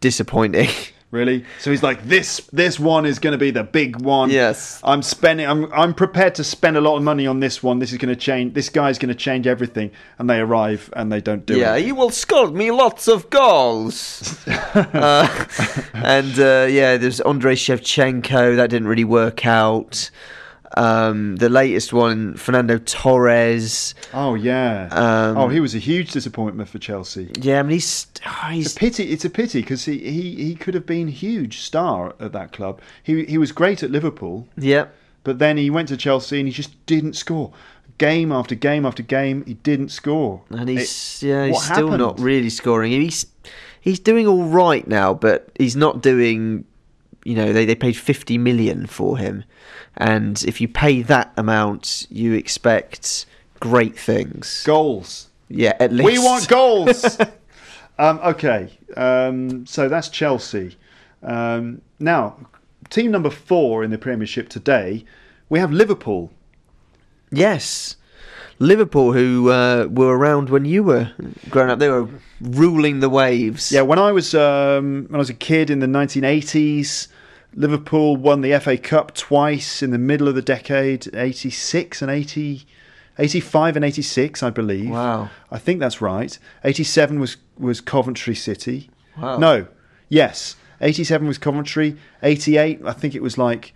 B: disappointing. *laughs*
A: Really? So he's like, this this one is going to be the big one.
B: Yes.
A: I'm spending. I'm I'm prepared to spend a lot of money on this one. This is going to change. This guy's going to change everything. And they arrive and they don't do
B: yeah,
A: it.
B: Yeah, he will score me lots of goals. *laughs* uh, and uh, yeah, there's Andrei Shevchenko. That didn't really work out. Um, the latest one, Fernando Torres.
A: Oh yeah.
B: Um,
A: oh, he was a huge disappointment for Chelsea.
B: Yeah, I mean he's oh,
A: It's
B: he's
A: a pity. It's a pity because he, he, he could have been a huge star at that club. He he was great at Liverpool,
B: yeah.
A: but then he went to Chelsea and he just didn't score. Game after game after game, he didn't score.
B: And he's
A: It-
B: yeah, he's still not really scoring. He's he's doing all right now, but he's not doing. You know, they they paid fifty million for him, and if you pay that amount, you expect great things.
A: goals.
B: Yeah, at least
A: We want goals. *laughs* um, okay, um, so that's Chelsea. Um, now, team number four in the Premiership today, we have Liverpool.
B: Yes, Liverpool, who uh, were around when you were growing up, they were ruling the waves.
A: Yeah, when I was um, when I was a kid in the 1980s, Liverpool won the FA Cup twice in the middle of the decade, 86 and 80, 85 and 86, I believe.
B: Wow.
A: I think that's right. 87 was was Coventry City.
B: Wow.
A: No, yes, 87 was Coventry. 88, I think it was like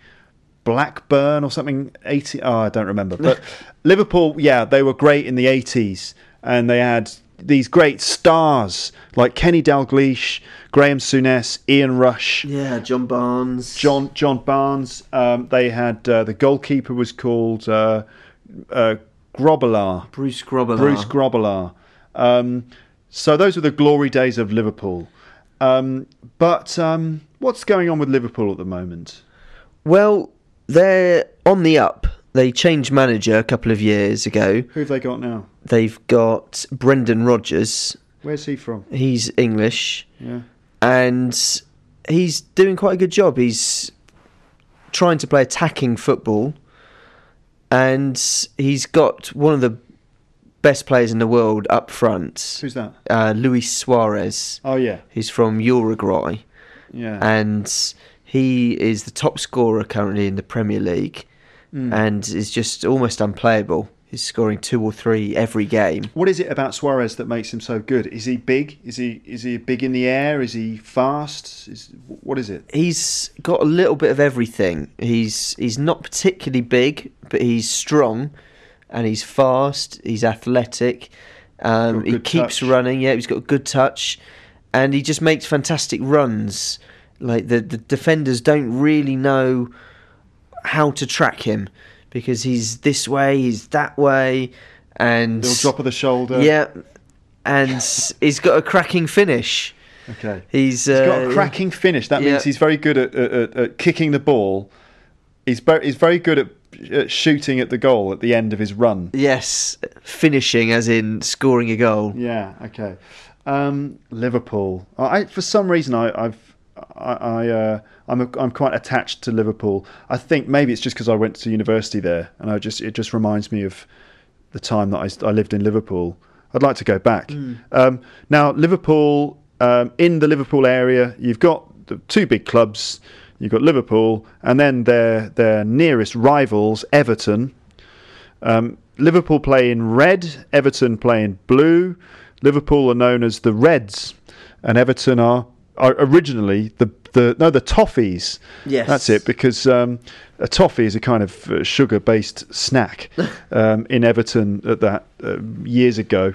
A: Blackburn or something. 80, oh, I don't remember. But *laughs* Liverpool, yeah, they were great in the 80s, and they had these great stars like Kenny Dalglish, Graeme Souness, Ian Rush.
B: Yeah, John Barnes.
A: John John Barnes. Um, they had uh, the goalkeeper was called uh, uh, Grobbelaar.
B: Bruce Grobbelaar.
A: Bruce Grobbelaar. Um, so those were the glory days of Liverpool. Um, but um, what's going on with Liverpool at the moment?
B: Well, they're on the up. They changed manager a couple of years ago.
A: Who have they got now?
B: They've got Brendan Rodgers.
A: Where's he from?
B: He's English.
A: Yeah.
B: and he's doing quite a good job. He's trying to play attacking football, and he's got one of the best players in the world up front,
A: Who's that?
B: uh, Luis Suarez.
A: Oh yeah,
B: He's from Uruguay,
A: yeah.
B: and he is the top scorer currently in the Premier League,
A: Mm.
B: and is just almost unplayable. He's scoring two or three every game.
A: what is it about Suarez that makes him so good? Is he big? Is he is he big in the air? Is he fast? Is what is it?
B: he's got a little bit of everything. He's he's not particularly big, but he's strong, and he's fast. He's athletic. Um, he keeps
A: touch.
B: running. Yeah, he's got a good touch, and he just makes fantastic runs. Like the the defenders don't really know how to track him because he's this way, he's that way, and
A: Little drop of the shoulder.
B: yeah, and he's got a cracking finish.
A: Okay.
B: He's,
A: He's got
B: uh,
A: a cracking finish. That means he's very good at, at, at, kicking the ball. He's very, he's very good at, at shooting at the goal at the end of his run.
B: Yes, finishing as in scoring a goal.
A: Yeah. Okay. Um, Liverpool. I for some reason I, I've I, I uh, I'm a, I'm quite attached to Liverpool. I think maybe it's just because I went to university there, and I just it just reminds me of the time that I lived in Liverpool. I'd like to go back. Um, now Liverpool um, in the Liverpool area, you've got the two big clubs. You've got Liverpool, and then their their nearest rivals, Everton. Um, Liverpool play in red, Everton play in blue. Liverpool are known as the Reds, and Everton are, are originally the the no the Toffees.
B: Yes.
A: that's it. Because um, a toffee is a kind of uh, sugar-based snack *laughs* um, in Everton at that uh, years ago,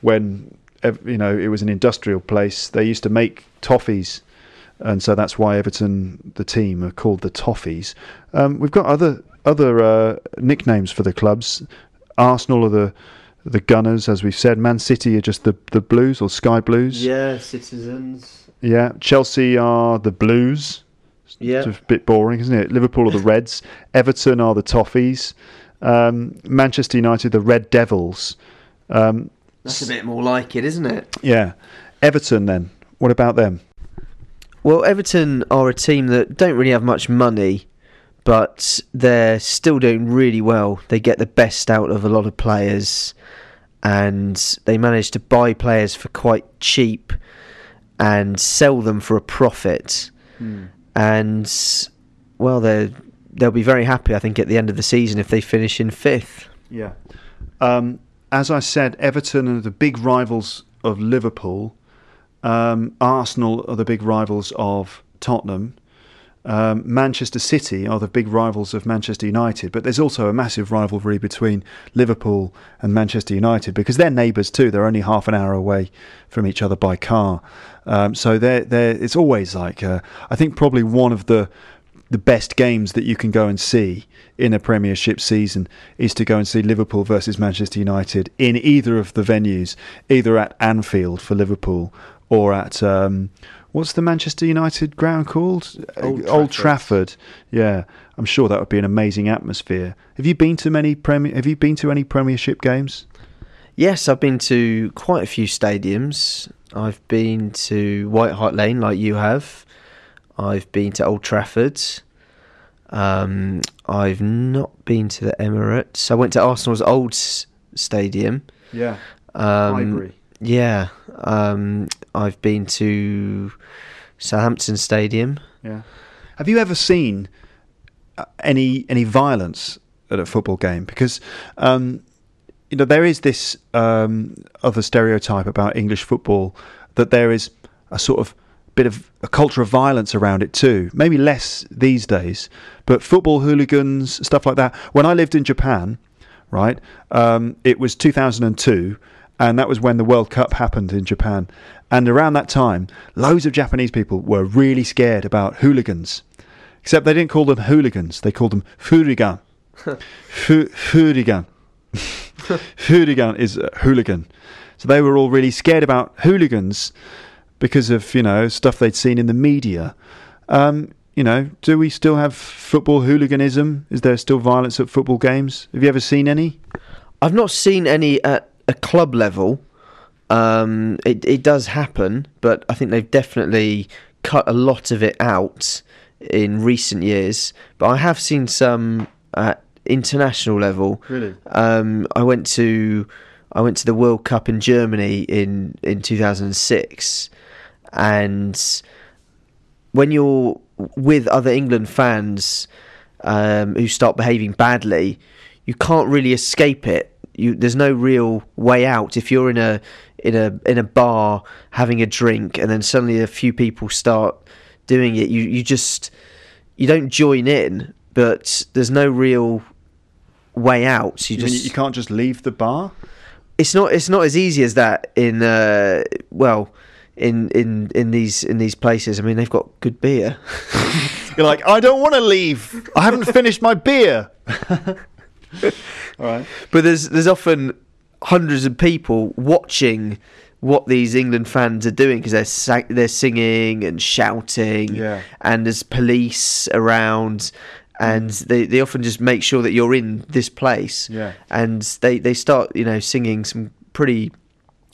A: when you know it was an industrial place. They used to make toffees. And so that's why Everton, the team, are called the Toffees. Um, we've got other other uh, nicknames for the clubs. Arsenal are the the Gunners, as we've said. Man City are just the, the Blues or Sky Blues.
B: Yeah, citizens.
A: Yeah. Chelsea are the Blues.
B: Yeah.
A: It's a bit boring, isn't it? Liverpool are the *laughs* Reds. Everton are the Toffees. Um, Manchester United, the Red Devils. Um,
B: That's a bit more like it, isn't it?
A: yeah. Everton, then. What about them?
B: Well, Everton are a team that don't really have much money, but they're still doing really well. They get the best out of a lot of players, and they manage to buy players for quite cheap and sell them for a profit. And well, they they'll be very happy, I think, at the end of the season if they finish in fifth.
A: Yeah. Um, as I said, Everton are the big rivals of Liverpool. Um, Arsenal are the big rivals of Tottenham. Um, Manchester City are the big rivals of Manchester United, but there's also a massive rivalry between Liverpool and Manchester United because they're neighbours too. They're only half an hour away from each other by car, um, so they're, they're, it's always like uh, I think probably one of the the best games that you can go and see in a Premiership season is to go and see Liverpool versus Manchester United in either of the venues, either at Anfield for Liverpool or at um, what's the Manchester United ground called?
B: Old
A: Uh, Old
B: Trafford.
A: Trafford. Yeah, I'm sure that would be an amazing atmosphere. Have you been to many Premier? Have you been to any Premiership games?
B: Yes, I've been to quite a few stadiums. I've been to White Hart Lane, like you have. I've been to Old Trafford. Um, I've not been to the Emirates. I went to Arsenal's old s- stadium.
A: Yeah,
B: Um, Yeah. Um, I've been to Southampton Stadium.
A: Yeah. Have you ever seen uh, any any violence at a football game? Because um, you know there is this um, other stereotype about English football that there is a sort of bit of a culture of violence around it too. Maybe less these days, but football hooligans, stuff like that. When I lived in Japan, right, um, it was 2002 and that was when the World Cup happened in Japan. And around that time, loads of Japanese people were really scared about hooligans. Except they didn't call them hooligans; they called them furigan. *laughs* Fu- furigan. *laughs* Hooligan is a hooligan. So they were all really scared about hooligans because of you know stuff they'd seen in the media. Um, you know, do we still have football hooliganism? Is there still violence at football games? Have you ever seen any?
B: I've not seen any at a club level. Um, it it does happen, but I think they've definitely cut a lot of it out in recent years. But I have seen some at international level.
A: Really?
B: Um, I went to I went to the World Cup in Germany in in 2006, and when you're with other England fans um, who start behaving badly, you can't really escape it. You, there's no real way out if you're in a in a in a bar having a drink and then suddenly a few people start doing it. You you just you don't join in, but there's no real way out. You
A: You,
B: just
A: you can't just leave the bar.
B: it's not it's not as easy as that in uh, well in in in these in these places. I mean, they've got good beer. *laughs*
A: You're like, I don't want to leave. I haven't finished my beer. *laughs* All right.
B: But there's there's often hundreds of people watching what these England fans are doing because they're sa- they're singing and shouting,
A: Yeah.
B: and there's police around, and they, they often just make sure that you're in this place,
A: Yeah.
B: and they, they start you know singing some pretty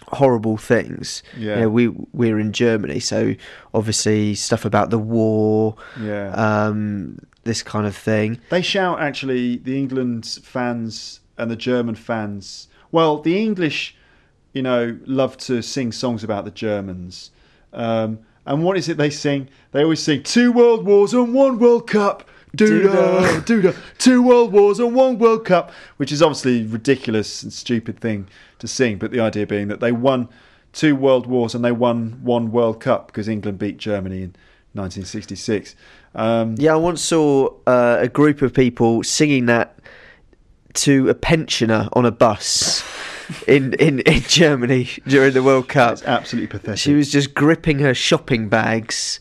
B: horrible things.
A: Yeah.
B: You know, we we're in Germany, so obviously stuff about the war,
A: Yeah.
B: um, this kind of thing.
A: They shout actually the England fans and the German fans. Well, the English, you know, love to sing songs about the Germans. Um, and what is it they sing? They always sing two world wars and one World Cup. Doodah, doodah, two world wars and one World Cup, which is obviously a ridiculous and stupid thing to sing. But the idea being that they won two world wars and they won one World Cup because England beat Germany in 1966. Um,
B: Yeah, I once saw uh, a group of people singing that to a pensioner on a bus in, in, in Germany during the World Cup.
A: it's absolutely pathetic.
B: She was just gripping her shopping bags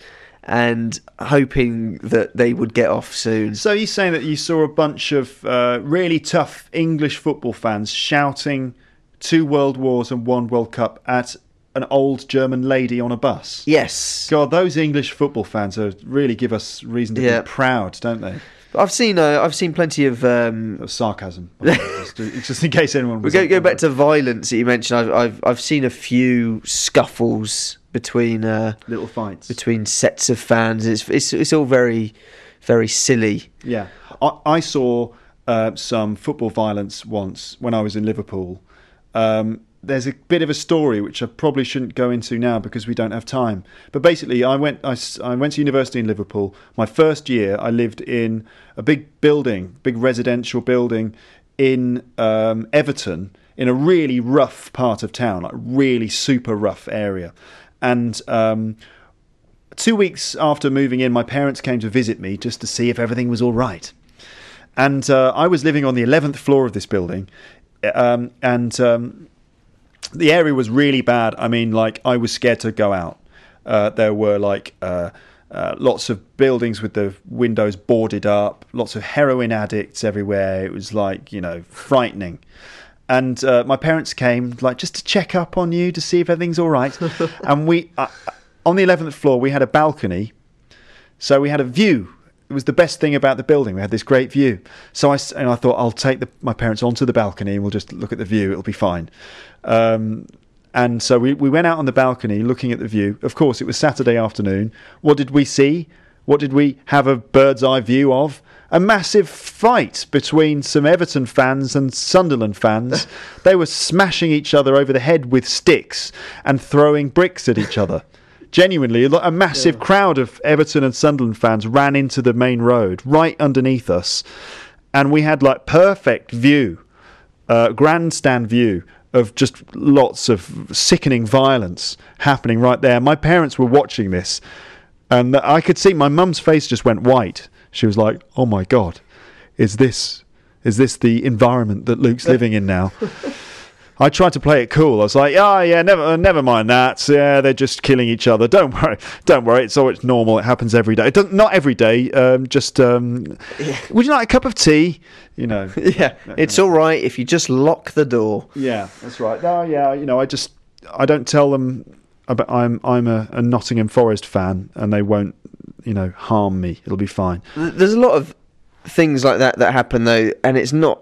B: and hoping that they would get off soon.
A: So you're saying that you saw a bunch of uh, really tough English football fans shouting two world wars and one World Cup at an old German lady on a bus?
B: Yes,
A: God, those English football fans are, really give us reason to
B: Yeah.
A: be proud, don't they?
B: I've seen uh, I've seen plenty of. Um,
A: sarcasm. just, *laughs* just in case anyone
B: we go go back to violence that you mentioned. I've I've, I've seen a few scuffles between. Uh,
A: little fights.
B: between sets of fans. It's it's it's all very very silly.
A: Yeah, I, I saw uh, some football violence once when I was in Liverpool. Um, there's a bit of a story which I probably shouldn't go into now because we don't have time. But basically, I went I, I went to university in Liverpool. My first year, I lived in a big building, big residential building in um, Everton, in a really rough part of town, like really super rough area, and. Um, two weeks after moving in, my parents came to visit me just to see if everything was all right. And uh, I was living on the 11th floor of this building. Um, and um, the area was really bad. I mean, like, I was scared to go out. Uh, there were, like, uh, uh, lots of buildings with the windows boarded up, lots of heroin addicts everywhere. It was, like, you know, frightening. And uh, my parents came, like, just to check up on you to see if everything's all right. *laughs* and we, uh, on the 11th floor, we had a balcony so we had a view. It was the best thing about the building. We had this great view. So I, and I thought I'll take the, my parents onto the balcony and we'll just look at the view. It'll be fine. Um, and so we, we went out on the balcony looking at the view. Of course, it was Saturday afternoon. What did we see? What did we have a bird's eye view of? A massive fight between some Everton fans and Sunderland fans. *laughs* they were smashing each other over the head with sticks and throwing bricks at each other genuinely a massive crowd of Everton and Sunderland fans ran into the main road right underneath us. And we had like perfect view uh, grandstand view of just lots of sickening violence happening right there. My parents were watching this and I could see my mum's face just went white. She was like oh my god is this is this the environment that Luke's living in now *laughs* I tried to play it cool. I was like, "Oh yeah, never, uh, never mind that. Yeah, they're just killing each other. Don't *laughs* worry, don't worry. It's all it's normal. It happens every day. It doesn't, not every day. Um, just, um, would you like a cup of tea? You know. *laughs*
B: Yeah, it's all right if you just lock the door.
A: yeah, that's right. No, yeah, you know, I just, I don't tell them. but I'm I'm a, a Nottingham Forest fan, and they won't, you know, harm me. It'll be fine.
B: There's a lot of things like that that happen though, and it's not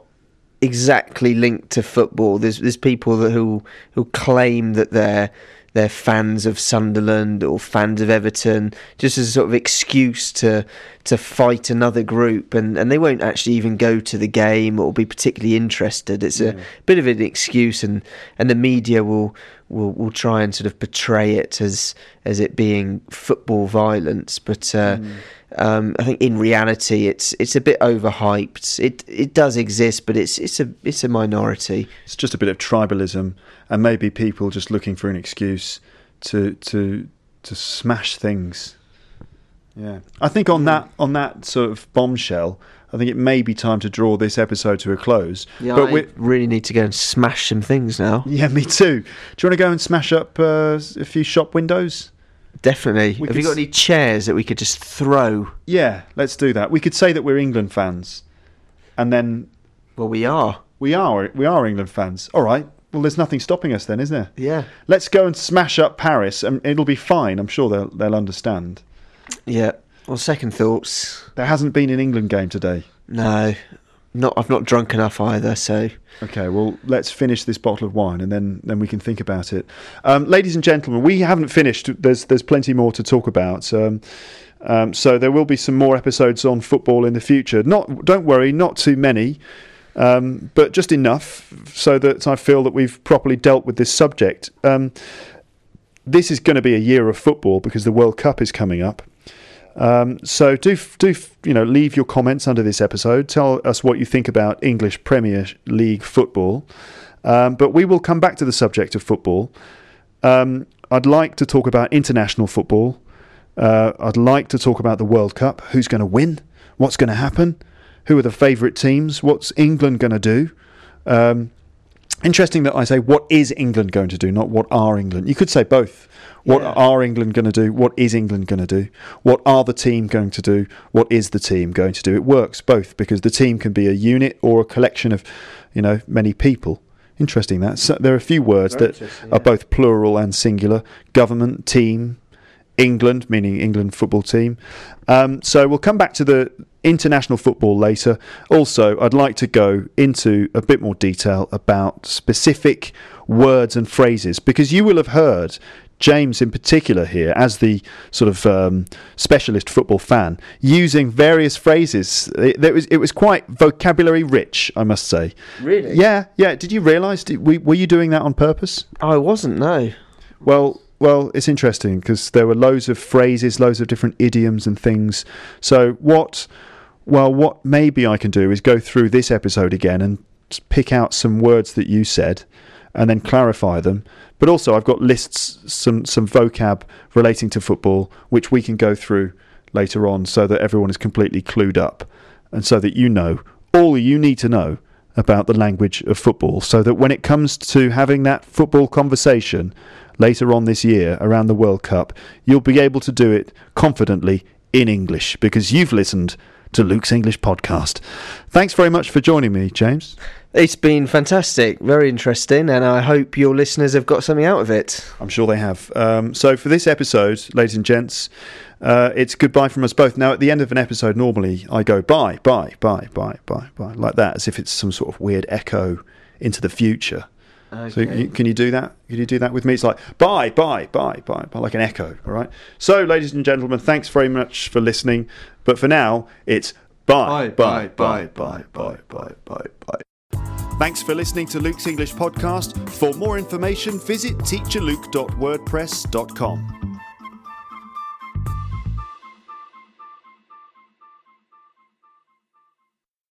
B: exactly linked to football. There's there's people that who who claim that they're they're fans of Sunderland or fans of Everton, just as a sort of excuse to to fight another group, and, and they won't actually even go to the game or be particularly interested. It's a bit of an excuse, and, and the media will, will will try and sort of portray it as as it being football violence, but. Uh, mm. Um, I think in reality, it's it's a bit overhyped. It it does exist, but it's it's a it's a minority.
A: It's just a bit of tribalism, and maybe people just looking for an excuse to to to smash things. Yeah, I think on that on that sort of bombshell, I think it may be time to draw this episode to a close.
B: Yeah, but we really need to go and smash some things now.
A: Yeah, me too. Do you want to go and smash up uh, a few shop windows?
B: Definitely. We Have you got any chairs that we could just throw?
A: Yeah, let's do that. We could say that we're England fans, and then.
B: Well, we are.
A: We are. We are England fans. All right. Well, there's nothing stopping us then, is there?
B: Yeah.
A: Let's go and smash up Paris, and it'll be fine. I'm sure they'll they'll understand.
B: Yeah. Well, second thoughts.
A: There hasn't been an England game today.
B: No, not. I've not drunk enough either. So.
A: Okay, well, let's finish this bottle of wine and then, then we can think about it. Um, ladies and gentlemen, we haven't finished. There's there's plenty more to talk about. Um, um, so there will be some more episodes on football in the future. Not don't worry, not too many, um, but just enough so that I feel that we've properly dealt with this subject. Um, this is going to be a year of football because the World Cup is coming up. Um, so do do you know leave your comments under this episode. Tell us what you think about English Premier League football. Um, but we will come back to the subject of football. Um, I'd like to talk about international football. Uh, I'd like to talk about the World Cup. Who's going to win? What's going to happen? Who are the favourite teams? What's England going to do? Um, interesting that I say what is England going to do, not what are England. You could say both. What yeah. are England going to do? What is England going to do? What are the team going to do? What is the team going to do? It works both because the team can be a unit or a collection of, you know, many people. Interesting that. So there are a few words Very that yeah. are both plural and singular. Government, team, England, meaning England football team. Um, so we'll come back to the international football later. Also, I'd like to go into a bit more detail about specific words and phrases because you will have heard James in particular here, as the sort of um, specialist football fan, using various phrases. It, it, was it was quite vocabulary rich, I must say.
B: Really?
A: Yeah, yeah. Did you realise? Were you doing that on purpose?
B: I wasn't. No.
A: Well, well, it's interesting because there were loads of phrases, loads of different idioms and things. So what? Well, what maybe I can do is go through this episode again and pick out some words that you said and then clarify them. But also, I've got lists, some some vocab relating to football, which we can go through later on, so that everyone is completely clued up, and so that you know all you need to know about the language of football, so that when it comes to having that football conversation later on this year around the World Cup, you'll be able to do it confidently in English because you've listened to Luke's English podcast. Thanks very much for joining me, James.
B: It's been fantastic, very interesting, and I hope your listeners have got something out of it.
A: I'm sure they have. Um, so, for this episode, ladies and gents, uh, it's goodbye from us both. Now, at the end of an episode, normally I go bye, bye, bye, bye, bye, bye, like that, as if it's some sort of weird echo into the future. Okay. So you, can you do that? Can you do that with me? It's like bye, bye, bye, bye, bye, like an echo. All right. So, ladies and gentlemen, thanks very much for listening. But for now, it's bye, bye, bye, bye, bye, bye, bye, bye. Bye. Thanks for listening to Luke's English podcast. For more information, visit teacherluke.wordpress.com.